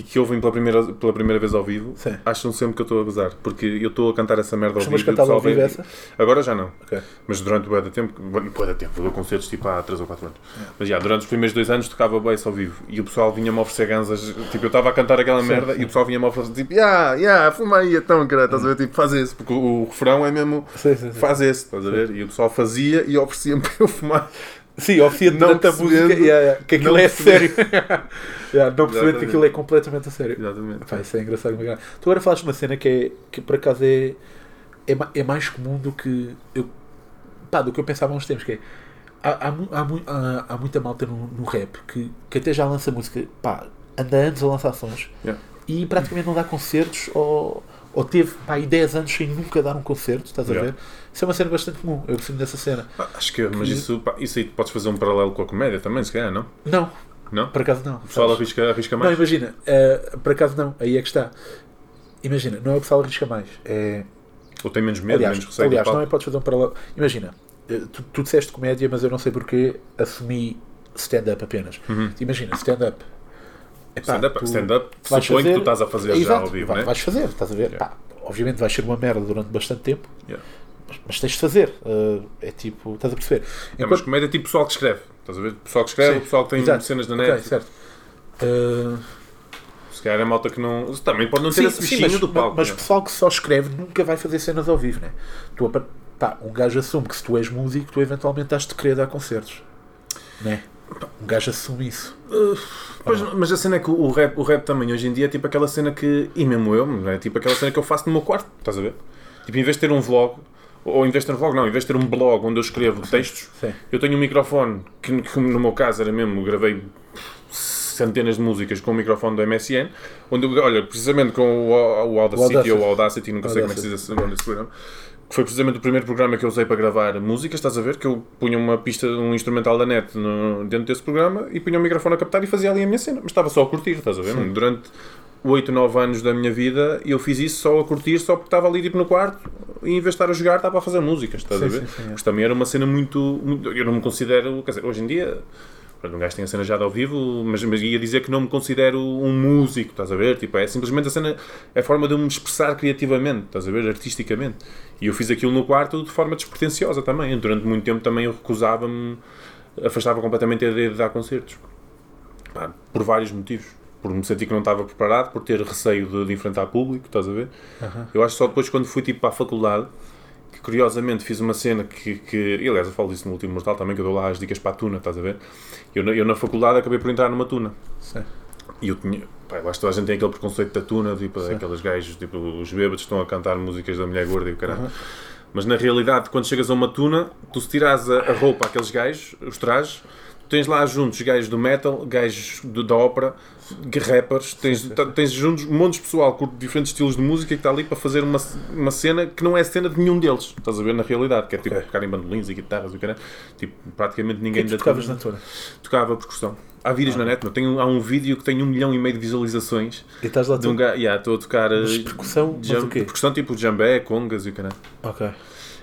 e que ouvem pela primeira, pela primeira vez ao vivo, Sim. acham sempre que eu estou a gozar. Porque eu estou a cantar essa merda ao Costumas vivo. cantar ao vivo vem- essa? Agora já não. Ok. Mas durante o da tempo, bué da tempo, eu dou concertos tipo há 3 ou 4 anos. Mas já, durante os primeiros dois anos tocava bass ao vivo e o pessoal vinha-me oferecer ganzas. Tipo, eu estava a cantar aquela merda e o pessoal vinha-me oferecer tipo, yeah, yeah, fuma aí então, cara, estás a ver? Tipo, faz esse. Porque o, o refrão é mesmo, Sim, sim, sim. faz esse, estás a ver? E o pessoal fazia e oferecia-me para eu fumar. Sim, oferecia Não durante a música yeah, yeah, que aquilo é sério. yeah, não percebendo que aquilo é completamente a sério. Exatamente. Pá, isso é engraçado. Tu agora falaste de uma cena que, é, que por acaso é, é, é mais comum do que eu, pá, do que eu pensava há uns tempos. Que é, há, há, há, há- muita malta no, no rap que, que até já lança música, pá, anda anos a lançar sons Yeah. e praticamente não dá concertos ou, ou teve pá, aí 10 anos sem nunca dar um concerto, estás a ver? Isso é uma cena bastante comum. Eu preciso dessa cena. Ah, Acho que, mas Que- isso, pá, isso aí podes fazer um paralelo com a comédia também, se calhar, não? Não, Não? por acaso não. O pessoal sabes? arrisca, arrisca Não, mais? imagina, eh, por acaso não, aí é que está. Imagina, não é o pessoal arrisca mais. É, Ou tem menos medo, aliás, menos receio aliás não é podes fazer um paralelo. Imagina, eh, tu, tu disseste comédia, mas eu não sei porquê assumi stand-up apenas. Uhum. Imagina, stand-up. Stand-up, tu stand-up vais supõe que fazer- tu estás a fazer já Exato, ao vivo, vai- né? vais fazer, estás a ver? Yeah. Pá, obviamente vai ser uma merda durante bastante tempo, Yeah. Mas, mas tens de fazer. Uh, é tipo, estás a perceber? É, mas comédia é tipo pessoal que escreve. Estás a ver? Pessoal que escreve, Sim, pessoal que tem exato. cenas na net. certo. Uh, Se calhar é malta que não. Também pode não ter sim, esse sim, bichinho mas, do palco. mas né? pessoal que só escreve nunca vai fazer cenas ao vivo, né? Tu, pá, um gajo assume que se tu és músico, tu eventualmente has de querer dar concertos, né? Um gajo assume isso. Pois, mas a cena é que o rap, o rap também hoje em dia é tipo aquela cena que. E mesmo eu, é tipo aquela cena que eu faço no meu quarto. Estás a ver? Tipo, em vez de ter um vlog. Ou em vez de ter um vlog, não, em vez de ter um blog onde eu escrevo textos, Sim. eu tenho um microfone que, que no meu caso era mesmo, gravei centenas de músicas com o microfone do MSN, onde eu, olha, precisamente com o, o Audacity, O Audacity. ou Audacity, nunca sei como é que se Audacity. diz esse nome desse programa, que foi precisamente o primeiro programa que eu usei para gravar músicas, estás a ver? Que eu punha uma pista, um instrumental da net no- dentro desse programa e punha o microfone a captar e fazia ali a minha cena, mas estava só a curtir, estás a ver? Durante 8, 9 anos da minha vida eu fiz isso só a curtir, só porque estava ali tipo no quarto e em vez de estar a jogar estava a fazer músicas, estás a Sim, ver? sim, sim, é. Mas também era uma cena muito, muito- Eu não me considero. Quer dizer, hoje em dia. Um gajo tem a cena já de ao vivo, mas, mas ia dizer que não me considero um músico, estás a ver? Tipo, é simplesmente a cena, é a forma de eu me expressar criativamente, estás a ver? Artisticamente. E eu fiz aquilo no quarto de forma despretensiosa também. Durante muito tempo também eu recusava-me, afastava completamente a ideia de dar concertos. Pá, por vários motivos. Por me sentir que não estava preparado, por ter receio de, de enfrentar público, estás a ver? Eu acho só depois, quando fui tipo, para a faculdade, que curiosamente fiz uma cena que, que. E aliás, eu falo disso no último Mortal também, que eu dou lá as dicas para a tuna, estás a ver? Eu, na- eu na faculdade acabei por entrar numa tuna. Sim. E eu tinha. Pá, eu acho que toda a gente tem aquele preconceito da tuna, tipo, Sim. aqueles gajos, tipo, os bêbados estão a cantar músicas da mulher gorda e o caralho. Mas na realidade, quando chegas a uma tuna, tu se tirares a, a roupa àqueles gajos, os trajes, tens lá juntos gajos do metal, gajos do- da ópera, rappers, tens, ta- tens juntos montes de pessoal com diferentes estilos de música que está ali para fazer uma, uma cena que não é cena de nenhum deles, estás a ver na realidade, que é tipo Ok. tocar em bandolins e guitarras e o caralho. Tipo, praticamente O que ninguém é que da tocavas na tona? tocava percussão. Há vídeos Ah. na net, meu. Tenho, há um vídeo que tem um milhão e meio de visualizações E estás lá de um tu? gajo. Yeah, estou a tocar. Mas eh, percussão, mas jam- o quê? Percussão tipo jambé, congas e o caralho. Ok.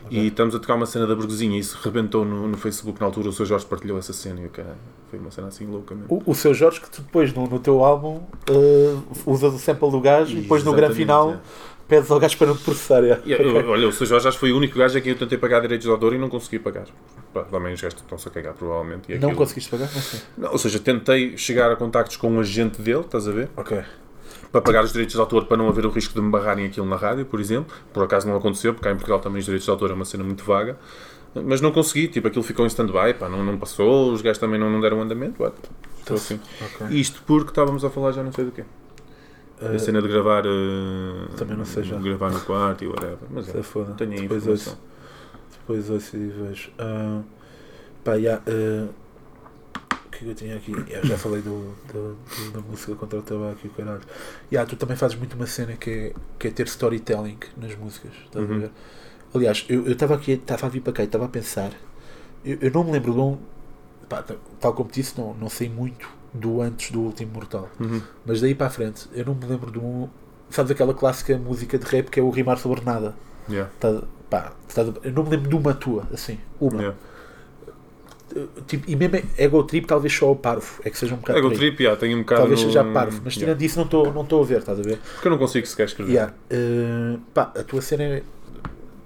E estamos a tocar uma cena da burguesinha e isso rebentou no, no Facebook na altura. O Sr. Jorge partilhou essa cena e o caralho. Foi uma cena assim louca mesmo. O, o seu Jorge, que depois no, no teu álbum uh, usas o sample do gajo e depois no grande final é. Pedes ao gajo para não processar. é. E, eu- Olha, o Sr. Jorge acho que foi o único gajo a quem eu tentei pagar direitos de autor e não consegui pagar. Pá, Também os gajos estão-se a cagar, provavelmente. E Não aquilo- conseguiste pagar? Sei. Não, ou seja, tentei chegar a contactos com um agente dele, estás a ver? Ok. para pagar os direitos de autor para não haver o risco de me barrarem aquilo na rádio, por exemplo. Por acaso não aconteceu, porque cá em Portugal também os direitos de autor é uma cena muito vaga. Mas não consegui, tipo, aquilo ficou em stand-by, pá, não, não passou, os gajos também não, não deram andamento. What? Estou assim. ok. Isto porque estávamos a falar já não sei do quê. Uh, a cena de gravar. eh, também não sei já. Gravar no quarto e whatever. Mas é, foda. tenho aí Depois informação. ouço, depois ouço e vejo. Ah, pá, já, ah, o que é que eu tinha aqui? Eu já falei do, do- do- da música contra o tabaco e o caralho. Já, tu também fazes muito uma cena que é, que é ter storytelling nas músicas. Estás a Uhum. ver? Aliás, eu estava aqui, estava a vir para cá e estava a pensar. Eu, eu não me lembro de um. pá, tal como disse, não, não sei muito do antes do último Mortal. Uhum. Mas daí para a frente, eu não me lembro de um. Sabes aquela clássica música de rap que é o rimar sobre nada? Yeah, Tá, pá, tá- eu não me lembro de uma tua, assim. Uma. yeah. Tipo, e mesmo Ego Trip, talvez só o Parvo. É que seja um bocado. Ego. Trip, yeah, tenho um bocado. Talvez no- seja Parvo, mas Yeah. tirando isso, não estou não a ver, estás a ver? Porque eu não consigo sequer escrever. Yeah. Uh, pá, a tua cena é.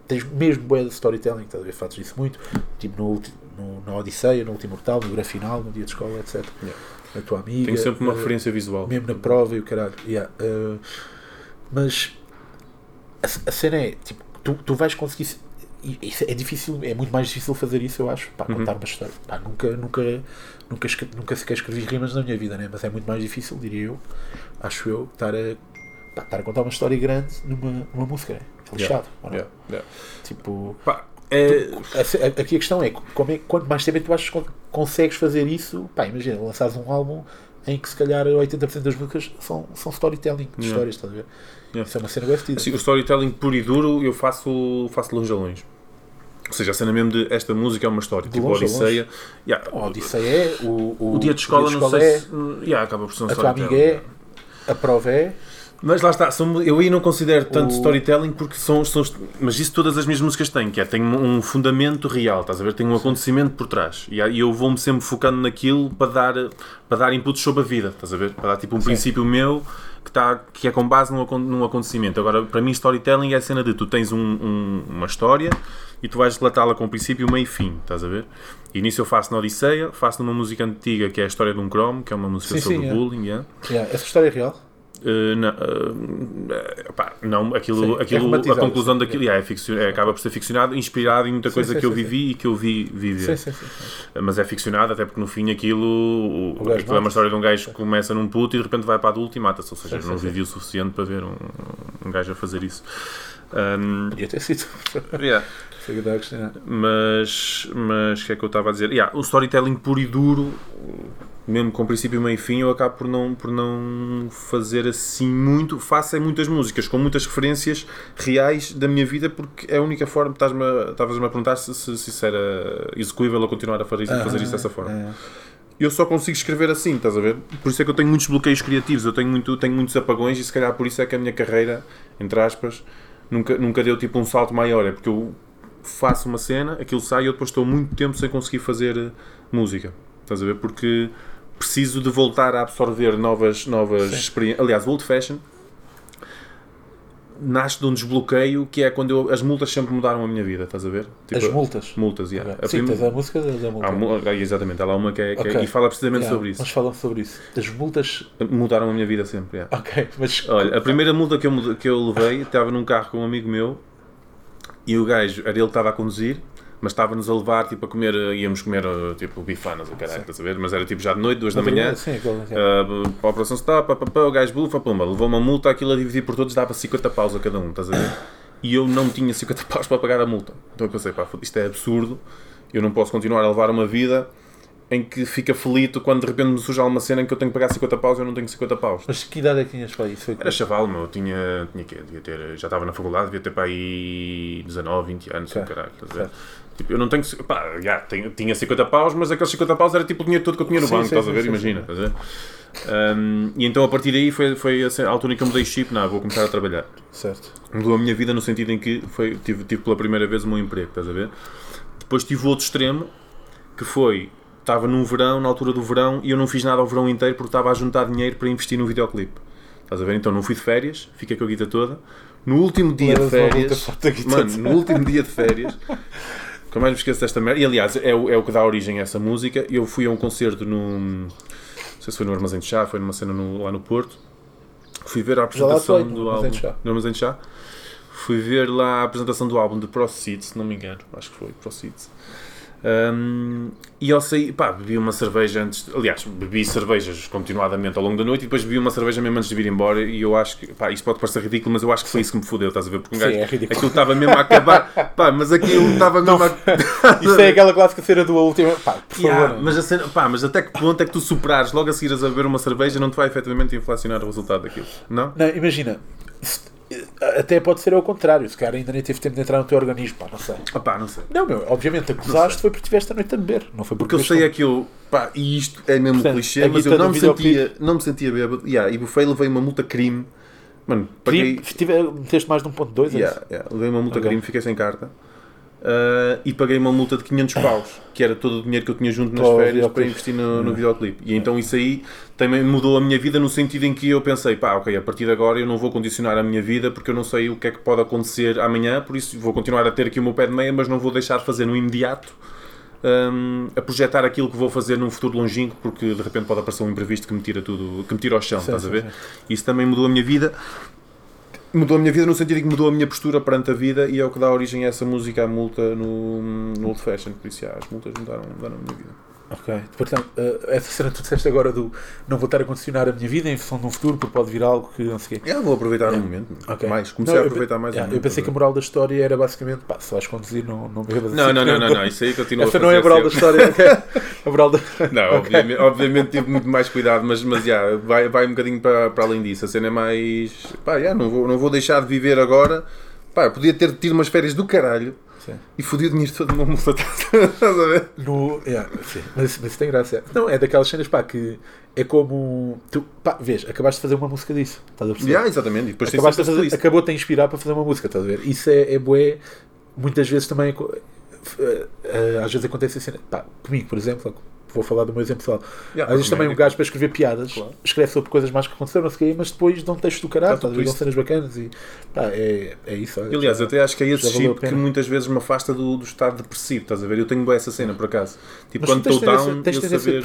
Tens mesmo boa de storytelling, estás a ver? Fazes isso muito. Tipo no, no, na Odisseia, no último mortal, no grande final, no dia de escola, etc. Yeah. A tua amiga. Tenho sempre uma uh, referência visual. Mesmo na prova e o caralho. Yeah. Uh, mas a, a cena é tipo, tu, tu vais conseguir. é difícil, é muito mais difícil fazer isso, eu acho. Pá, Uhum. contar uma história. Pá, nunca, nunca, nunca, nunca sequer escrevi rimas na minha vida, né? mas é muito mais difícil, diria eu, acho eu, estar a, pá, estar a contar uma história grande numa, numa música. Né? É lixado. Yeah, yeah. Tipo, Pá, é, a ce- a- aqui a questão é, como é quanto mais tempo é tu con- consegues fazer isso, pá, imagina, lançares um álbum em que se calhar 80% das músicas são, são storytelling, de Yeah. histórias, estás a ver? Yeah. Isso é uma cena bem fedida. Assim, o storytelling puro e duro eu faço, faço longe a longe. Ou seja, a cena mesmo de esta música é uma história. De tipo longe Odisseia. Yeah, A Odisseia é, o, o, o dia de escola, dia não sei é, se. Yeah, acaba por ser um a tua amiga é, a prova é, Mas lá está, são- eu aí não considero tanto O- storytelling porque são, são. Mas isso todas as minhas músicas têm, que é tem um fundamento real, estás a ver? Tem um acontecimento por trás. E eu vou-me sempre focando naquilo para dar, para dar inputs sobre a vida, estás a ver? Para dar tipo um princípio meu que, tá, que é com base num, num acontecimento. Agora, para mim, storytelling é a cena de tu tens um- um- uma história e tu vais relatá-la com princípio, meio e fim, estás a ver? E nisso eu faço na Odisseia, faço numa música antiga que é a história de um cromo, que é uma música Sim, sobre sim, é. bullying. yeah. Yeah, essa história é real? Uh, não, uh, pá, não, aquilo, Sim, é aquilo a romantizado, conclusão daquilo é ficcio- é, acaba por ser ficcionado, inspirado em muita coisa sim, que eu vivi e que eu vi viver. Mas é ficcionado, até porque no fim aquilo, o- O gajo aquilo é uma história de um gajo que começa num puto e de repente vai para adulto e mata-se. Ou seja, não vivi o suficiente para ver um, um gajo a fazer isso. Um, Ia ter sido. yeah. A questão. Mas, mas o que é que eu estava a dizer? Yeah, o storytelling puro e duro, mesmo com princípio, meio e fim, eu acabo por não, por não fazer assim muito. Faço é muitas músicas com muitas referências reais da minha vida, porque é a única forma. Estás-me a- Estavas-me a perguntar se, se, se isso era execuível a continuar a fazer, isso- fazer isso dessa forma. É. Eu só consigo escrever assim, estás a ver? Por isso é que eu tenho muitos bloqueios criativos, eu tenho, muito, tenho muitos apagões e se calhar por isso é que a minha carreira, entre aspas, nunca, nunca deu tipo um salto maior. É porque eu faço uma cena, aquilo sai e eu depois estou muito tempo sem conseguir fazer eh, música. Estás a ver? Porque preciso de voltar a absorver novas, novas experiências. Aliás, o Old Fashion nasce de um desbloqueio que é quando eu, as multas sempre mudaram a minha vida, estás a ver? As Tipo, multas. multas, yeah. A Sim, prime- tens a música da multa. Há ah, exatamente, há lá uma que é, que é- Ok. e fala precisamente Yeah, sobre isso. Mas falam sobre isso. As multas. Mudaram a minha vida sempre. yeah. Ok, mas. Olha, a primeira multa que eu, que eu levei, estava num carro com um amigo meu e o gajo, era ele que estava a conduzir, mas estava-nos a levar tipo, a comer, íamos comer eh, tipo bifanas, o caralho, estás a ver? Mas era tipo já de noite, duas da manhã. Sim. Uh, para a operação stop, pá, pá, pá, o gajo bufa, pumba, levou uma multa, aquilo a dividir por todos dava 50 paus a cada um, estás a ver? E eu não tinha 50 paus para pagar a multa. Então eu pensei, pá, isto é absurdo, eu não posso continuar a levar uma vida em que fica felito quando de repente me surge alguma cena em que eu tenho que pagar 50 paus e eu não tenho 50 paus. Mas que idade é que tinhas para isso? Foi Era chaval, meu, eu tinha, tinha quê? Devia ter, já estava na faculdade, devia ter para aí 19, 20 anos, Ok. caralho, estás a ver? Tipo, eu não tenho, pá, já, tenho- tinha 50 paus, mas aqueles 50 paus era tipo o dinheiro todo que eu tinha no Sim, banco, sim, estás a sim, ver? Imagina, estás a ver? Um, e então a partir daí foi, foi a altura em que eu mudei chip, não, vou começar a trabalhar. Certo. Mudou a minha vida no sentido em que foi, tive, tive pela primeira vez o meu emprego, estás a ver? Depois tive o outro extremo, que foi, estava num verão, na altura do verão, e eu não fiz nada ao verão inteiro porque estava a juntar dinheiro para investir no videoclipe. Estás a ver? Então não fui de férias, fiquei com a guita toda. No último dia de férias, mano, no último dia de férias, nunca mais me esqueço desta merda. E aliás, é o, é o que dá origem a essa música. Eu fui a um concerto no. Não sei se foi no Armazém de Chá, foi numa cena no- lá no Porto. Fui ver a apresentação foi, do álbum. No Armazém de Chá. Fui ver lá a apresentação do álbum de Proceed, se não me engano. Acho que foi Proceed. Um, e eu saí, pá, bebi uma cerveja antes. Aliás, bebi cervejas continuadamente ao longo da noite e depois bebi uma cerveja mesmo antes de vir embora. E eu acho que, pá, isto pode parecer ridículo, mas eu acho que foi isso que me fodeu, estás a ver? Porque um Sim, gajo, é ridículo. aquilo estava mesmo a acabar, pá, mas aquilo estava mesmo a. Isso é aquela clássica cena do último. Pá, por Yeah, favor. mas, cena- pá, mas até que ponto é que tu superares logo a seguir a beber uma cerveja não te vai efetivamente inflacionar o resultado daquilo? Não? Não, imagina. Até pode ser ao contrário. Se calhar ainda nem teve tempo de entrar no teu organismo. Pá, não sei. Não sei. Não, meu, obviamente acusaste foi porque tiveste a noite a beber. Não foi Porque eu sei é que eu, pá, e isto é mesmo Portanto, clichê, mas eu não me, videoclipe- sentia, não me sentia bêbado. Yeah, e bufei, levei uma multa crime. Mano, paguei. Tive- meteste mais de 1.2 é Yeah, yeah, levei uma multa Ok. crime, fiquei sem carta. Ah, e paguei uma multa de 500 paus, que era todo o dinheiro que eu tinha junto nas férias para investir no, no videoclipe. E então isso aí também mudou a minha vida no sentido em que eu pensei, pá, ok, a partir de agora eu não vou condicionar a minha vida porque eu não sei o que é que pode acontecer amanhã, por isso vou continuar a ter aqui o meu pé de meia, mas não vou deixar de fazer no imediato. hum, a projetar aquilo que vou fazer num futuro longínquo, porque de repente pode aparecer um imprevisto que me tira tudo, que me tira ao chão, Sim, estás a sim, ver? sim. Isso também mudou a minha vida. Mudou a minha vida no sentido em que mudou a minha postura perante a vida e é o que dá origem a essa música, a multa no, no Old Fashion. Por isso, já, as multas mudaram, mudaram a minha vida. Ok. Portanto, eh, essa cena que tu disseste agora do não vou estar a condicionar a minha vida em função de um futuro porque pode vir algo que não sei o quê. Já, vou aproveitar Yeah. o momento. Ok. Mais, comecei Não, a eu aproveitar mais yeah, o Eu momento, pensei que a moral da história era basicamente pá, se vais conduzir, não, não bebas Não, assim, não, não, não, não, isso aí continua Essa a não é a moral da sempre. história. ok? A moral da. Não, obviamente, obviamente tive muito mais cuidado, mas, mas já, vai, vai um bocadinho para, para além disso. A cena é mais. Pá, já, não, vou, não vou deixar de viver agora. Pá, eu podia ter tido umas férias do caralho. Sim. e fodi o dinheiro todo numa multa. Estás a ver? No, yeah, sim, mas, mas isso tem graça. Não, é daquelas cenas pá, que é como. Tu, pá, vês, acabaste de fazer uma música disso. Estás a perceber? Yeah, exatamente. E depois acabaste de fazer, esse twist. acabou-te a inspirar para fazer uma música, estás a ver? Isso é, é bué. Muitas vezes também. eh, eh, Às vezes acontece assim. Pá, comigo, por exemplo, vou falar do meu exemplo pessoal. Yeah, Às vezes também um gajo para escrever piadas Claro. escreve sobre coisas mais que aconteceram, não sei quê, mas depois dão texto do caralho, ver? Dão cenas bacanas e. Pá, é, é isso. Aliás, já- eu até acho que é esse chip que muitas vezes me afasta do, do estado depressivo, estás a ver? Eu tenho boa essa cena, por acaso. Tipo, Mas quando estou down, tens eu saber...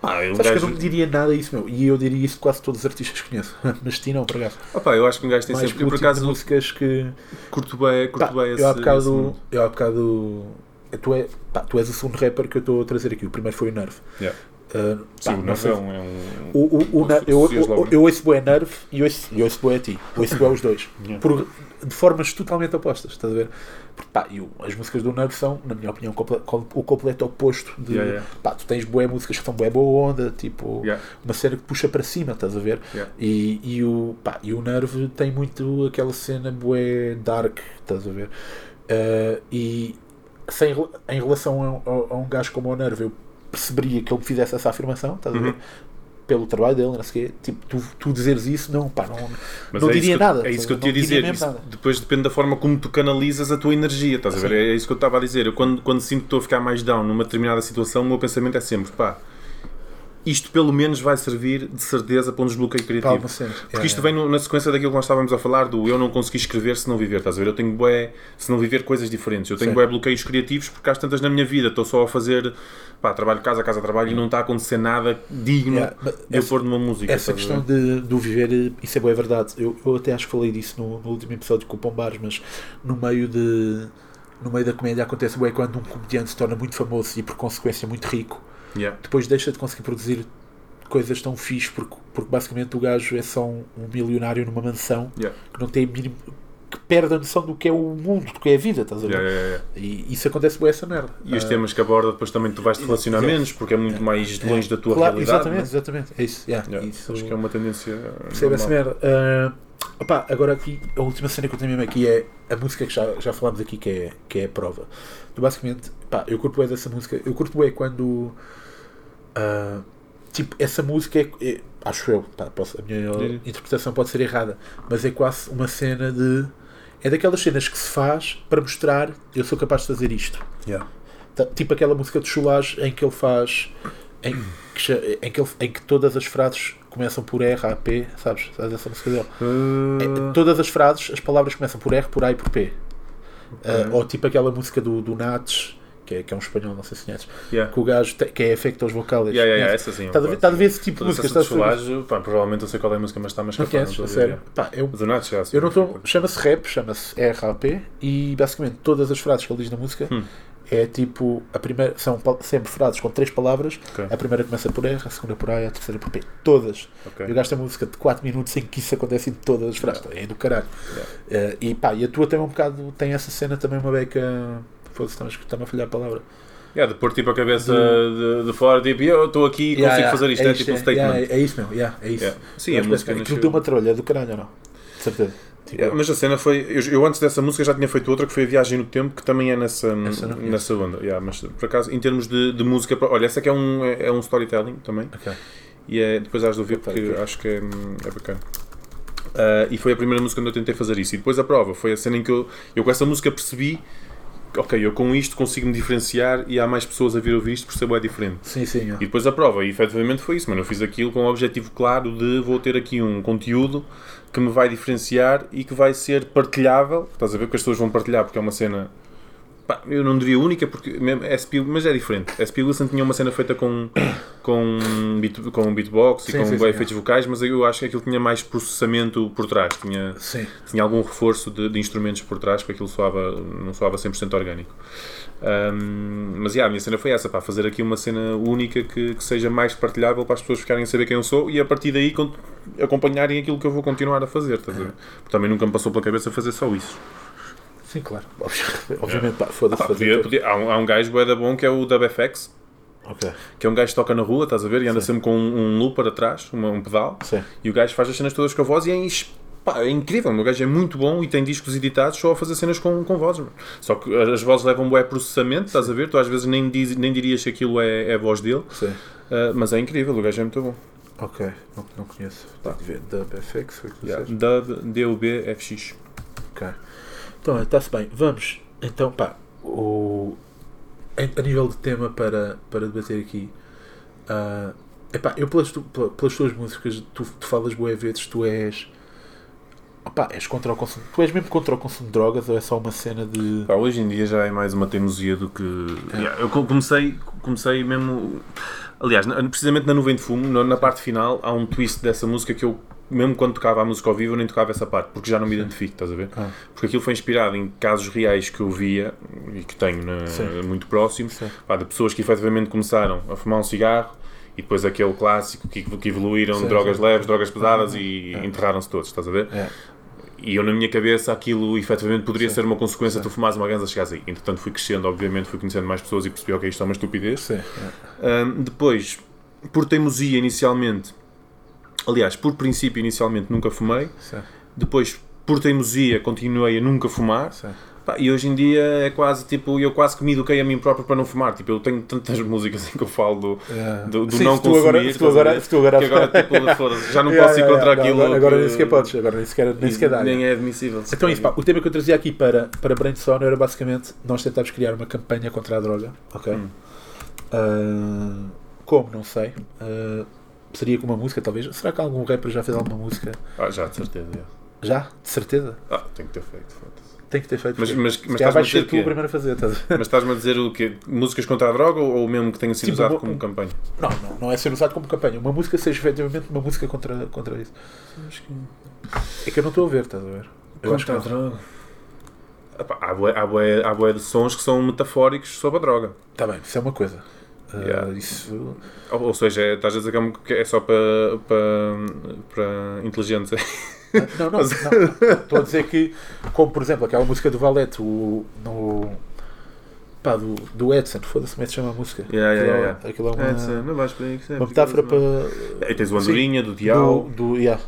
Pá, eu, Sabes que eu gajo... não diria nada a isso, meu. E eu diria isso quase todos os artistas que conheço. Mas ti não, por acaso. Opa, eu acho que um gajo tem sempre... Por tipo acaso, músicas que. curto bem, curto bem esse... eu há bocado. Eu há bocado. Tu, é, pá, tu és o segundo rapper que eu estou a trazer aqui. O primeiro foi o Nerve. Yeah. Uh, Sim, pá, o Nerve é um... É um... O, o, o, na- eu, eu, eu ouço bué Nerve e ouço, e ouço bué a ti. Ouço bué os dois. Yeah. Por, de formas totalmente opostas, estás a ver? Porque, pá, e o- as músicas do Nerve são, na minha opinião, comple- com- o completo oposto de. Yeah, yeah. Pá, tu tens bué músicas que são bué boa onda, tipo. Uma cena que puxa para cima, estás a ver? E, e, o, pá, e o Nerve tem muito aquela cena bué dark, estás a ver? Uh, e sem, em relação a, a- a um gajo como o Nerve, eu perceberia que ele me fizesse essa afirmação, estás a ver? Uhum. Pelo trabalho dele, não sei o quê. Tipo, tu, tu dizeres isso, não, pá, não, Mas não é diria eu- nada. É isso que eu te ia dizer. Isso depois depende da forma como tu canalizas a tua energia, estás a ver? É isso que eu estava a dizer. Eu quando, quando sinto que estou a ficar mais down numa determinada situação, o meu pensamento é sempre, pá, isto pelo menos vai servir de certeza para um desbloqueio criativo. Porque Yeah, isto yeah. vem no- na sequência daquilo que nós estávamos a falar do eu não consegui escrever se não viver, estás a ver? Eu tenho bué, se não viver coisas diferentes. Eu tenho bué bloqueios criativos porque às tantas na minha vida estou só a fazer pá, trabalho casa, casa, trabalho e não está a acontecer nada digno Yeah, de eu pôr numa música. Essa questão de, do viver, isso é boa, é verdade. Eu, eu até acho que falei disso no, no último episódio com o Pombares, mas no meio de. No meio da comédia acontece bem quando um comediante se torna muito famoso e por consequência muito rico, Yeah. depois deixa de conseguir produzir coisas tão fixe porque, porque basicamente o gajo é só um, um milionário numa mansão Yeah. que não tem mínimo que perde a noção do que é o mundo, do que é a vida, estás a ver? Yeah, yeah, yeah. E isso acontece bem essa merda. E os Ah, temas que aborda depois também tu vais te relacionar menos porque é muito mais é, longe da tua claro, realidade. Exatamente, né? exatamente. É isso. isso Acho que é uma tendência. Percebe essa merda. Ah, opá, agora aqui, a última cena que eu tenho mesmo aqui é a música que já, já falámos aqui, que é, que é a prova. Tu, basicamente, pá, eu curto bem dessa música. Eu curto bem quando. ah, tipo, essa música é. é- acho eu, pá, posso- a minha Sim. interpretação pode ser errada, mas é quase uma cena de. É daquelas cenas que se faz para mostrar eu sou capaz de fazer isto. Yeah. Tá- Tipo aquela música de Chulage em que ele faz. Em que, em que, ele- em que todas as frases começam por R, A, P, sabes? Sabes essa música dele? É, todas as frases, as palavras começam por R, por A e por P. Ah, ou tipo aquela música do, do Nats, que é, que é um espanhol, não sei se conheces, Yeah. que o gajo tem- que é efeitos vocais. Yeah, yeah, yeah, essa sim. Estás a ver, estás a ver esse tipo de música? Estás a pá, provavelmente eu sei qual é a música, mas está mais Não conheces, a sério? Pá, eu, Mas o Nath já eu não estou. Chama-se rap, chama-se RAP e basicamente todas as frases que ele diz na música Hum. É tipo. A primeira, são sempre frases com três palavras. Ok. A primeira começa por R, a segunda por A e a terceira por P. Todas. Ok. Eu gasto uma música de 4 minutos em que isso acontece em todas as frases. É do caralho. Eh, e pá, e a tua também um bocado tem essa cena também uma beca. Foda-se, está-me a- a falhar a palavra. Yeah, de pôr tipo a cabeça de, de fora, tipo, eu estou aqui e consigo Yeah, yeah, fazer isto, é, tipo um é, statement. yeah, é isso. Yeah, é isso. Yeah. Sim, Eu a música Aquilo deu uma trolha do caralho ou não? De certeza. Tipo, Yeah, mas a cena foi. Eu, eu antes dessa música já tinha feito outra que foi a Viagem no Tempo, que também é nessa, nessa onda. Yeah, mas por acaso, em termos de, de música, olha, essa aqui é um, é um storytelling também. ok. E é, depois has de ouvir porque ok. acho que é, é bacana. Ah, e foi a primeira música onde eu tentei fazer isso. E depois a prova foi a cena em que eu, eu com essa música percebi ok, eu com isto consigo me diferenciar e há mais pessoas a vir ouvir isto por ser bué diferente. Sim, sim. yeah. E depois a prova, e efetivamente foi isso, mano. Eu fiz aquilo com o objetivo claro de vou ter aqui um conteúdo que me vai diferenciar e que vai ser partilhável. Estás a ver que as pessoas vão partilhar porque é uma cena. pá, eu não diria única, porque mesmo SP, mas é diferente. SP Wilson tinha uma cena feita com, com, beat, com beatbox e Sim, com sim, sim, efeitos vocais, mas eu acho que aquilo tinha mais processamento por trás. Tinha, tinha algum reforço de, de instrumentos por trás para aquilo soava, não soava 100% orgânico. Ahm, mas yeah, a minha cena foi essa, pá, fazer aqui uma cena única que, que seja mais partilhável para as pessoas ficarem a saber quem eu sou e a partir daí acompanharem aquilo que eu vou continuar a fazer. Estás? Porque também nunca me passou pela cabeça fazer só isso. Sim, claro. Obvi- Obviamente, pá, foda-se. Fazer podia- podia- há, um, há um gajo bué da bom que é o WFX, Ok. que é um gajo que toca na rua, estás a ver? E anda Sim. sempre com um, um looper atrás, uma- um pedal. Sim. E o gajo faz as cenas todas com a voz e é Pá, é incrível, o meu gajo é muito bom e tem discos editados só a fazer cenas com, com vozes. mano. Só que as vozes levam um bué processamento, estás a ver? Tu às vezes nem, diz, nem dirias que aquilo é, é a voz dele, Sim. ah, mas é incrível, o gajo é muito bom. Ok, não, não conheço. Tenho que ver. Dub FX, foi que Yeah. Dub, DUB, FX. Ok. Então, está-se bem. Vamos, então, pá, o... a nível de tema para, para debater aqui, ah, epá, eu pelas, tu- pela- pelas tuas músicas, tu, tu falas boé vezes, tu és. Opá, és contra o consumo. Tu és mesmo contra o consumo de drogas ou é só uma cena de. Pá, hoje em dia já é mais uma teimosia do que. Yeah, eu co- comecei, comecei mesmo. Aliás, precisamente na Nuvem de Fumo, na, parte final, há um twist dessa música que eu, mesmo quando tocava a música ao vivo, eu nem tocava essa parte, porque já não me identifico, estás a ver? Ah. Porque aquilo foi inspirado em casos reais que eu via e que tenho na- Sim. muito próximos, pá, de pessoas que efetivamente começaram a fumar um cigarro e depois aquele clássico que, que evoluíram Sim, drogas leves, drogas pesadas e É. enterraram-se todos, estás a ver? E eu, na minha cabeça, aquilo efetivamente poderia Sim. ser uma consequência de tu fumares uma ganza chegares aí. Entretanto, fui crescendo, obviamente, fui conhecendo mais pessoas e percebi, ok, isto é uma estupidez. Sim. Ahm, depois, por teimosia inicialmente, aliás, por princípio inicialmente nunca fumei, Sim. depois, por teimosia, continuei a nunca fumar. Sim. Pá, e hoje em dia é quase tipo, eu quase que me eduquei a mim próprio para não fumar. Tipo, eu tenho tantas músicas em que eu falo do, É. do, do Sim, não se tu agora, consumir. se tu agora, se tu agora, que agora tipo, já não Yeah, posso yeah, contra yeah. aquilo. Agora, agora que- nem sequer podes, agora nem sequer, nem sequer dá. Nem é admissível. Então, isso, pá, o tema que eu trazia aqui para, para Brainstorm era basicamente nós tentámos criar uma campanha contra a droga. Ok? Hum. Ah, como? Não sei. Ah, seria com uma música, talvez. Será que algum rapper já fez alguma música? Ah, já, de certeza. já. De certeza? Ah, tenho que ter feito. foda-se. Tem que ter feito. Mas- mas- mas estás-me a dizer tu que- o primeiro a fazer. Estás a ver? Mas estás-me a dizer o quê? Músicas contra a droga ou, ou mesmo que tenha sido Tipo, usado uma- como campanha? Não, não, não é ser usado como campanha. Uma música seja efetivamente uma música contra, contra isso. É que eu não estou a ver, estás a ver? Eu que não. droga. Há bué, há, bué, há bué de sons que são metafóricos sobre a droga. Está bem, isso é uma coisa. Ah, Yeah. Isso. Ou, ou seja, é- estás a dizer que é que é só para, para, para inteligentes. Não, não, não. Estou a dizer que, como por exemplo aquela música do Valete, o, no. pá, do, do Edson, foda-se como é que se chama a música. Yeah, yeah, aquilo, yeah, é- aquilo é uma, não vais para aí, que uma metáfora para. E tens o Andorinha, do Dial. Do, do, yeah.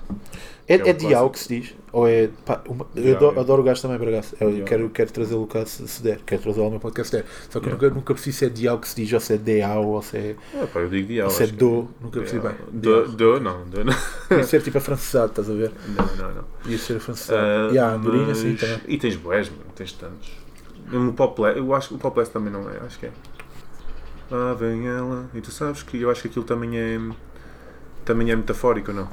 É, é é Dial clássico. que se diz? Ou é. Pá, uma- eu adoro, é. adoro o gajo também, Bragaço. Eu Dial. quero, quero trazê-lo cá se, se der. Quero trazê-lo ao meu podcast se der. Só que eu Yeah. nunca, nunca percebi se é Dial que se diz, ou se é Deal, ou se é, Ah, pá, eu digo Dial. ou se é Do. Nunca percebi bem. Do, do, não. Do, não. Podia ser tipo afrancesado, estás a ver? Não, não, não. Podia ser afrancesado. Ah, e a Andorinha, mas- sim, também. E tens boés, mano, tens tantos. O Popless, eu acho que o Popless também não é, acho que é. Lá vem ela, e tu sabes que eu acho que aquilo também é. Também é metafórico, não?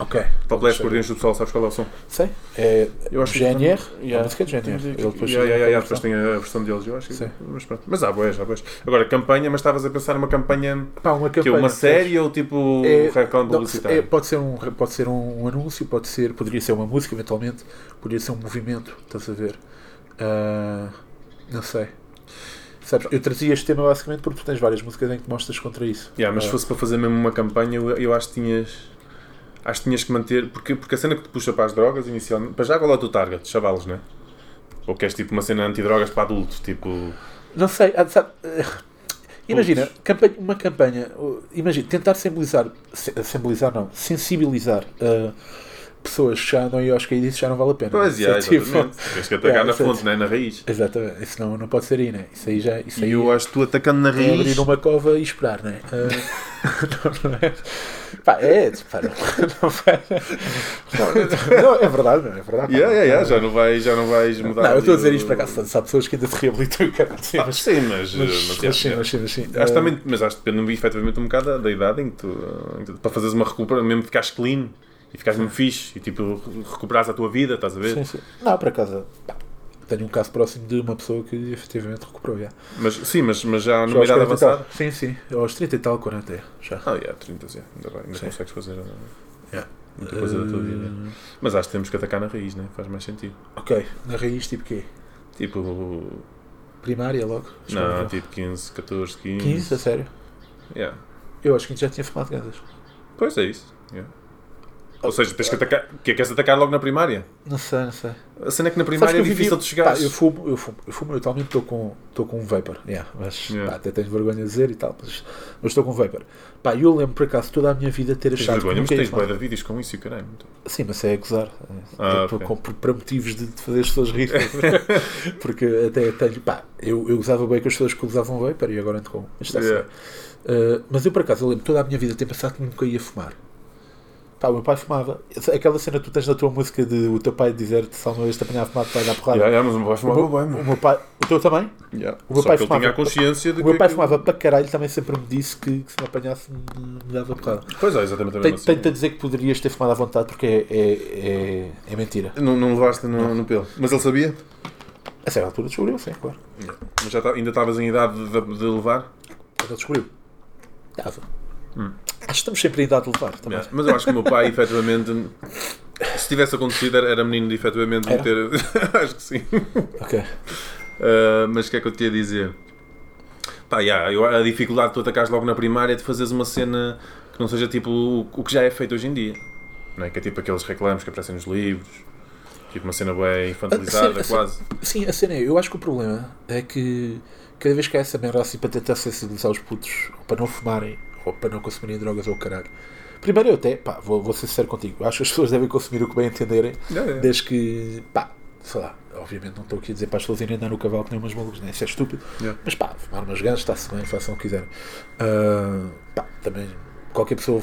Ok. Popless, Sei. Guardiões do Pessoal, sabes qual é o som? Sei. É Eu acho que GNR. também- A música é de GNR. Ele depois Yeah, yeah, yeah, uma depois tem a versão deles, eu acho que. Sim. Mas pronto. Mas há boés, há boés. Agora, campanha, mas estavas a pensar numa campanha. Pá, uma Que é campanha. uma percebes? série ou tipo É, reclame não, publicitário? é, pode ser, um, pode ser um, um anúncio, pode ser, poderia ser uma música eventualmente, poderia ser um movimento, estás a ver? Ah, não sei. Sabes, eu trazia este tema basicamente porque tu tens várias músicas em que mostras contra isso. Yeah, mas Ah, se fosse para fazer mesmo uma campanha, eu, eu acho que tinhas. Acho que tinhas que manter. Porque, porque a cena que te puxa para as drogas inicialmente. Para já qual é o teu target? Chavalos, não é? Ou queres tipo uma cena antidrogas para adultos? Tipo. Não sei, ah, sabe, eh, imagina, campanha- uma campanha, imagina, tentar simbolizar, simbolizar não, sensibilizar uh, pessoas que já andam aí aos caídos já não vale a pena. Pois, Isso yeah, é tipo- exatamente. Tens que atacar Yeah, na isso é- fonte, não é? Na raiz. Exatamente, isso não, não pode ser aí, né? Isso aí já. Isso E aí eu acho que tu atacando na é raiz. abrir uma cova e esperar, né? Uh, não, não é? Pá, é, pá, não, não, vai- não, não, é verdade, não é verdade. Yeah, yeah, yeah, já, não vais, já não vais mudar. Não, eu estou a dizer isto para cá, se há pessoas que ainda se reabilitam e caralho, sim, Ah, mas, sim, mas. mas, yeah, sim, mas sim, mas sim. Acho Uh, também, mas acho que depende efetivamente um bocado da, da idade em que tu, em que tu- para fazeres uma recuperação, mesmo ficares clean e ficares mesmo fixe e tipo recuperares a tua vida, estás a ver? Sim, sim. Não, por acaso, pá, tenho um caso próximo de uma pessoa que efetivamente recuperou. Já. Mas sim, mas, mas já numa idade 40 tal. avançada. Sim, sim. Aos 30 e tal, 40 é. Já. Ah, yeah, 30, yeah, ainda, bem, ainda Sim. consegues fazer uh, Yeah. muita coisa da tua vida. Uh, Mas acho que temos que atacar na raiz, né? faz mais sentido. Ok, na raiz tipo quê? Tipo, Primária logo? não, tipo 15, 14, 15. 15, a sério? Yeah. Eu acho que já tinha fumado gandas. Pois é isso. yeah. Ou seja, tens que atacar. Que é que és atacar logo na primária? Não sei, não sei. A cena é que na primária que é difícil de chegar. Eu fumo, eu fumo, eu fumo, eu atualmente estou com, estou com um vapor, yeah, mas Yeah. pá, até tenho vergonha de dizer e tal, mas, mas estou com um vapor. Pá, eu lembro por acaso toda a minha vida ter Tens achado vergonha, que mas tens boia de vídeos com isso e o caralho. Sim, mas é a gozar. Ah, É, ok. por- com- para motivos de, de fazer as pessoas rir. Porque até tenho. Pá, eu, eu gozava bem com as pessoas que usavam vapor e agora ando com. Mas, está Yeah. certo. Uh, mas eu por acaso eu lembro toda a minha vida ter pensado que nunca ia fumar. Pá, o meu pai fumava. Aquela cena que tu tens na tua música de o teu pai dizer-te se alguma vez te apanhar a fumar, te vai dar porrada. Yeah, yeah, mas não vais o, fumar meu, bem, o meu pai. O teu também? Yeah. o meu Só pai que ele fumava- tinha a consciência de O meu pai fumava para caralho também sempre me disse que, que se me apanhasse me, dava porrada. Pois é, exatamente a Tenho- Tenho-te a cena. dizer que poderias ter fumado à vontade porque é, é, é, é mentira. Não, não levaste no, no pelo. Mas ele sabia? A certa altura descobriu, sim, claro. Mas já tá- ainda estavas em idade de, de levar? Quando ele descobriu. Estava. Hum. Acho que estamos sempre em idade de levar também. Yeah. Mas eu acho que o meu pai, efetivamente, se tivesse acontecido, era- era menino de efetivamente Era? meter. acho que sim. Ok. Uh, mas o que é que eu te ia dizer? Pá, yeah, eu- a dificuldade de tu atacares logo na primária é de fazeres uma cena que não seja tipo o, o que já é feito hoje em dia. Não é? Que é tipo aqueles reclamos que aparecem nos livros. Tipo uma cena bem infantilizada, A cena- quase. Sim, a cena é, eu acho que o problema é que cada vez que há essa merda assim para tentar sensibilizar os putos ou para não fumarem para não consumirem drogas ou caralho. Primeiro eu até, pá, vou, vou ser sincero contigo, acho que as pessoas devem consumir o que bem entenderem, Yeah, yeah. desde que, pá, sei lá, obviamente não estou aqui a dizer para as pessoas irem andar no cavalo que nem umas malucos, nem isso é estúpido, Yeah. mas pá, fumar umas ganhas está-se bem, façam o que quiserem. Ah, pá, também qualquer pessoa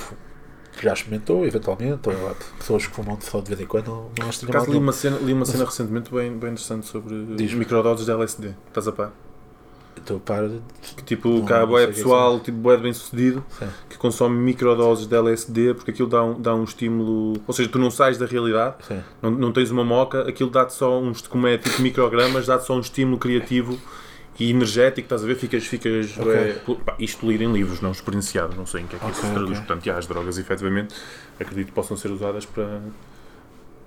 que já experimentou, eventualmente, ou há pessoas que fumam só de vez em quando, não, não acho que li uma cena, li uma cena recentemente bem, bem interessante sobre microdoses de LSD. Estás a par? Estou para tipo, Não, cá não é pessoal, tipo, bué bem sucedido, Sim. que consome microdoses de LSD porque aquilo dá um, dá um estímulo. Ou seja, tu não sais da realidade, Sim. não, não tens uma moca, aquilo dá-te só uns, como é tipo microgramas, dá-te só um estímulo criativo e energético, estás a ver? Ficas, ficas Ok. é, pá, isto ler em livros, não experienciado, não sei em que é que isso Ok, se traduz. ok. Portanto, já, as drogas, efetivamente, acredito que possam ser usadas para,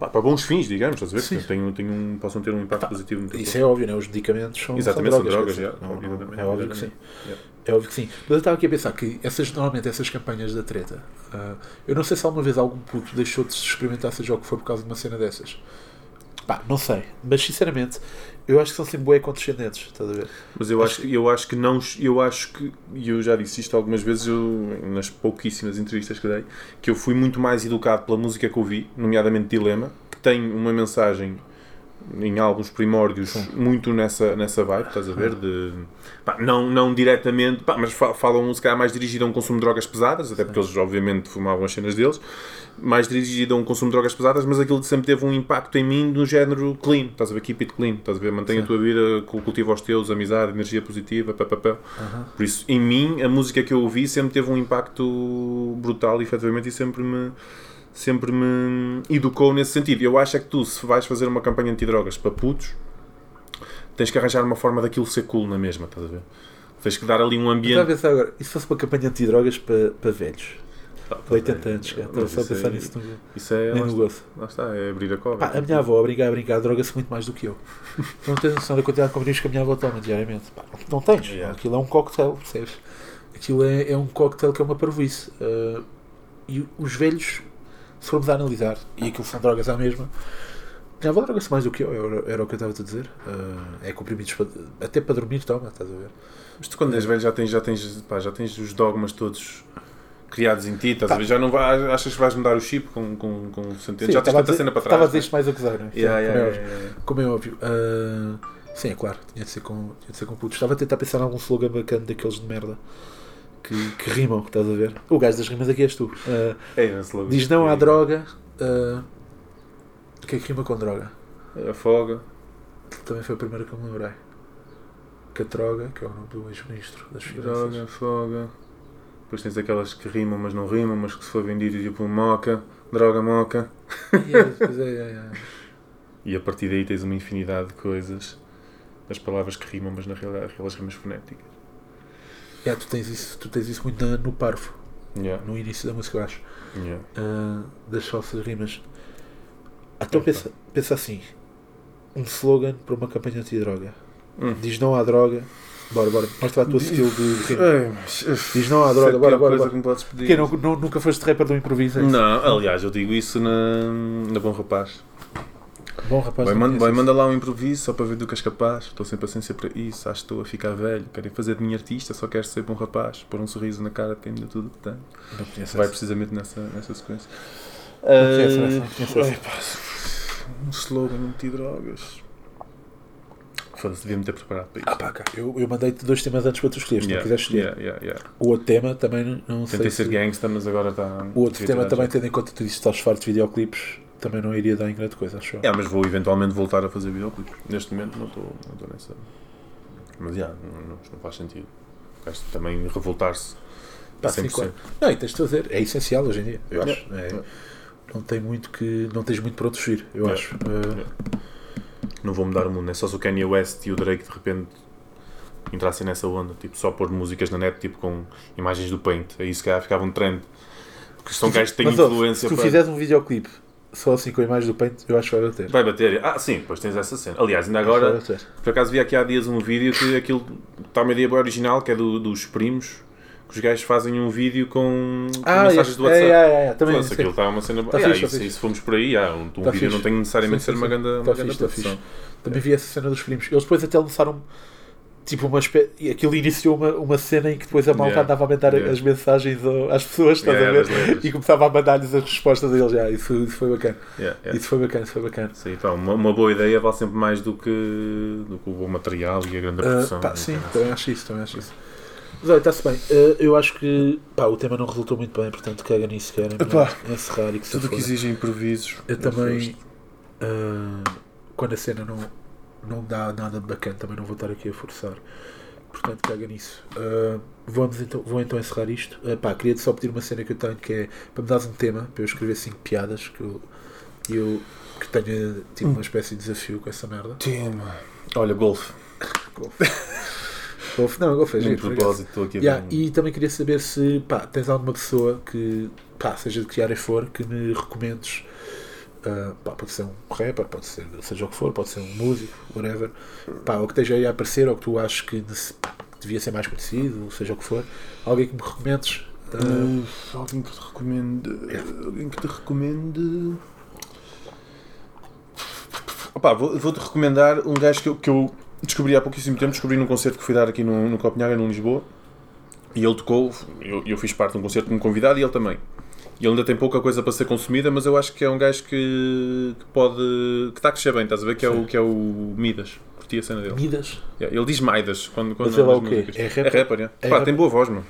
para bons fins, digamos, estás a ver? Sim. Tem, tem um, possam ter um impacto positivo no teu Isso corpo. é óbvio, né? Os medicamentos são, Exatamente, são são drogas. drogas, não- não- evidentamente, é óbvio que sim. Yeah. É óbvio que sim. Mas eu estava aqui a pensar que essas, normalmente essas campanhas da treta, ah, eu não sei se alguma vez algum puto deixou de se experimentar seja o que for por causa de uma cena dessas. Pá, não sei. Mas sinceramente, eu acho que são sempre bué condescendentes, estás a ver? Mas eu Acho acho, que eu acho que não, eu acho que, e eu já disse isto algumas vezes eu, nas pouquíssimas entrevistas que dei, que eu fui muito mais educado pela música que ouvi, nomeadamente Dilema, que tem uma mensagem em alguns primórdios muito nessa, nessa vibe, estás a ver? De, pá, não, não diretamente, pá, mas fa- falam se calhar mais dirigido a um consumo de drogas pesadas, até porque eles obviamente fumavam as cenas deles, mais dirigido a um consumo de drogas pesadas, mas aquilo sempre teve um impacto em mim no género clean, estás a ver? Keep it clean, estás a ver? Mantém a tua vida, cu- cultiva os teus, amizade, energia positiva, papapá. Por isso, em mim, a música que eu ouvi sempre teve um impacto brutal, efetivamente, e sempre me sempre me educou nesse sentido. Eu acho é que tu, se vais fazer uma campanha antidrogas para putos, tens que arranjar uma forma daquilo ser cool na mesma, estás a ver? Tens que dar ali um Estava a ambiente. pensar agora, e se fosse uma campanha antidrogas para, para velhos? Ah, De 80 anos, cara. Estava Mas só a pensar é- nisso. no- Isso é. Nem no gozo. lá está, é abrir a cova. Pá, a minha avó, a brincar, a brincar, droga-se muito mais do que eu. Não tens noção da quantidade de comprimidos que a minha avó toma diariamente. Pá, não tens. Yeah. Aquilo é um cocktail, percebes? Aquilo é, é um cocktail que é uma parvoíce. Ah, e os velhos, se formos a analisar, e aquilo são drogas à mesma, minha avó droga-se mais do que eu, era, era o que eu estava a dizer. Ah, é comprimidos para, até para dormir, toma, estás a ver? Mas tu, quando és velho, já tens, já, tens, pá, já tens os dogmas todos criados em ti, estás Pá. a ver? Já não vais, achas que vais mudar o chip com, com, com centenas? Já tens tanta dizer- cena para Estava a trás. dizer isto mais a gozar, não é? Yeah, como, yeah, é yeah, óbvio. yeah. Como é óbvio. Ah, sim, é claro, tinha de ser com, tinha de ser com putos. Estava a tentar pensar em algum slogan bacana daqueles de merda que, que rimam, estás a ver? O gajo das rimas aqui és tu. Ah, É logo. diz não à droga. ah, o que é que rima com droga? Afoga. Também foi a primeira que eu me lembrei. Catroga, que é o nome do ex-ministro das Droga, Finanças. afoga. Depois tens aquelas que rimam, mas não rimam, mas que se for vendido tipo moca. Droga, moca. Yeah, é, é, é. E a partir daí tens uma infinidade de coisas. As palavras que rimam, mas na realidade aquelas rimas fonéticas. Yeah, tu, tens isso, tu tens isso muito no parvo, Yeah. no início da música, eu acho. Yeah. ah, das falsas rimas. Então pensa, pensa assim: um slogan para uma campanha anti-droga. Hum. Diz não à droga, Bora, bora. Mostra lá o teu estilo de rima. É, mas, Diz não é droga, a bora, bora, bora. que me podes pedir. Quem não, não- nunca foste rapper do improviso? é? Não, aliás, eu digo isso na, na Bom Rapaz. Bom, rapaz. Vai, não man, conheço vai isso. manda lá um improviso só para ver do que és capaz. Estou sem paciência para isso, acho que estou a ficar velho. Querem fazer de mim artista, só quero ser bom rapaz. Pôr um sorriso na cara deu tudo o que. Não conheço Vai essa. precisamente nessa, nessa sequência. Ah, essa. ai, pá, um slogan anti-drogas. Foda-se, devia-me ter preparado para isso. Ah pá, cá, eu, eu mandei-te dois temas antes para tu escolheres, se não quiseres escolher. yeah, yeah, yeah. O outro tema também não, não sei Tentei se... ser gangsta, mas agora está. O outro tema também, tendo em conta que tu disse que estás farto de videoclipes, também não iria dar em grande coisa, acho eu. É, mas vou eventualmente voltar a fazer videoclipes. Neste momento não estou não estou nessa. Mas já, não, não, não faz sentido. Gajo também revoltar-se. Pá, 100%. sim, claro. Não, e tens de fazer, é essencial hoje em dia, eu acho. Yeah, É, yeah. Não tem muito que. Não tens muito para onde fugir, eu Yeah. acho. Yeah. Não vou mudar o mundo. É só se o Kanye West e o Drake de repente entrassem nessa onda. Tipo, só pôr músicas na net tipo, com imagens do Paint. Aí se calhar ficava um trend. Porque são gajos que têm Mas, ó, influência se tu para- fizeres um videoclipe só assim com a imagem do Paint, eu acho que vai bater. Vai bater. Ah, sim, depois tens essa cena. Aliás, ainda agora, por acaso vi aqui há dias um vídeo que aquilo está uma ideia boa original, que é do- dos primos, que os gajos fazem um vídeo com, com Ah, mensagens do WhatsApp. é, é, é, também. Sim. aquilo está uma cena boa. Tá Ah, fixe, tá fixe. se formos por aí, ah, um, um Tá vídeo fixe. não tem necessariamente Sim, ser uma sim. grande, uma grande fixe, tá produção. Também vi essa cena dos primos. Eles depois até lançaram tipo uma espécie. E aquilo iniciou uma, uma cena em que depois a malta Yeah. andava a mandar Yeah. as mensagens às pessoas, estás Yeah, a ver? E começava a mandar-lhes as respostas deles. Já, isso, isso foi bacana. Isso foi bacana, isso foi bacana. Sim, pá, uma, uma boa ideia vale sempre mais do que, do que o bom material e a grande Ah, produção. pá, sim, Então, também acho isso, também acho isso. Mas olha, está-se bem. Ah, eu acho que pá, o tema não resultou muito bem, portanto caga nisso, Epá, encerrar e que Tudo o que exige improvisos. Eu também, ah, quando a cena não, não dá nada de bacana, também não vou estar aqui a forçar. Portanto, caga nisso. Ah, vamos então, vou então encerrar isto. Ah, pá, queria-te só pedir uma cena que eu tenho que é para me dares um tema para eu escrever 5 piadas que eu, eu que tenha tipo uma espécie de desafio com essa merda. Tema. Olha, golfe. Golfe, não, golfe é giro, propósito, estou aqui Yeah, um- e também queria saber se pá, tens alguma pessoa que, pá, seja de que área for, que me recomendes. Ah, pá, pode ser um rapper, pode ser seja o que for, pode ser um músico, whatever. Pá, ou que esteja aí a aparecer, ou que tu achas que, devia ser mais conhecido, seja o que for. Alguém que me recomendes. ah, Ah, alguém que te recomende. Alguém que te recomende. Opá, vou- vou-te recomendar um gajo que eu, que eu descobri há pouquíssimo tempo. Descobri num concerto que fui dar aqui no, no Copenhaga, no Lisboa. E ele tocou, eu, eu fiz parte de um concerto como convidado e ele também. E ele ainda tem pouca coisa para ser consumida, mas eu acho que é um gajo que, que pode. que está a crescer bem, estás a ver? Que é, o, que é o Midas. Curti a cena dele. Midas? Yeah, ele diz Maidas quando, quando Mas ele é o quê? músicas. É rapper? É rapper, yeah. É Pá, tem boa voz, mano.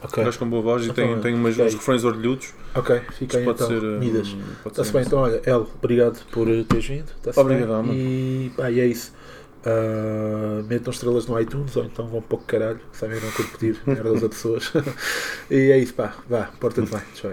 Ok, Um gajo com boa voz e tem, Então, tem umas, uns refrões orelhudos. ok, fica aí Pode então. ser. hum, Midas. Está-se bem, então olha, El, obrigado por eh, teres vindo. Tá-se Obrigadão, bem. mano. E, e é isso. Ah, metam estrelas no iTunes ou então vão para o caralho, sabem, não quero pedir merdas a pessoas. e é isso, pá, vá, porta-te bem, tchau.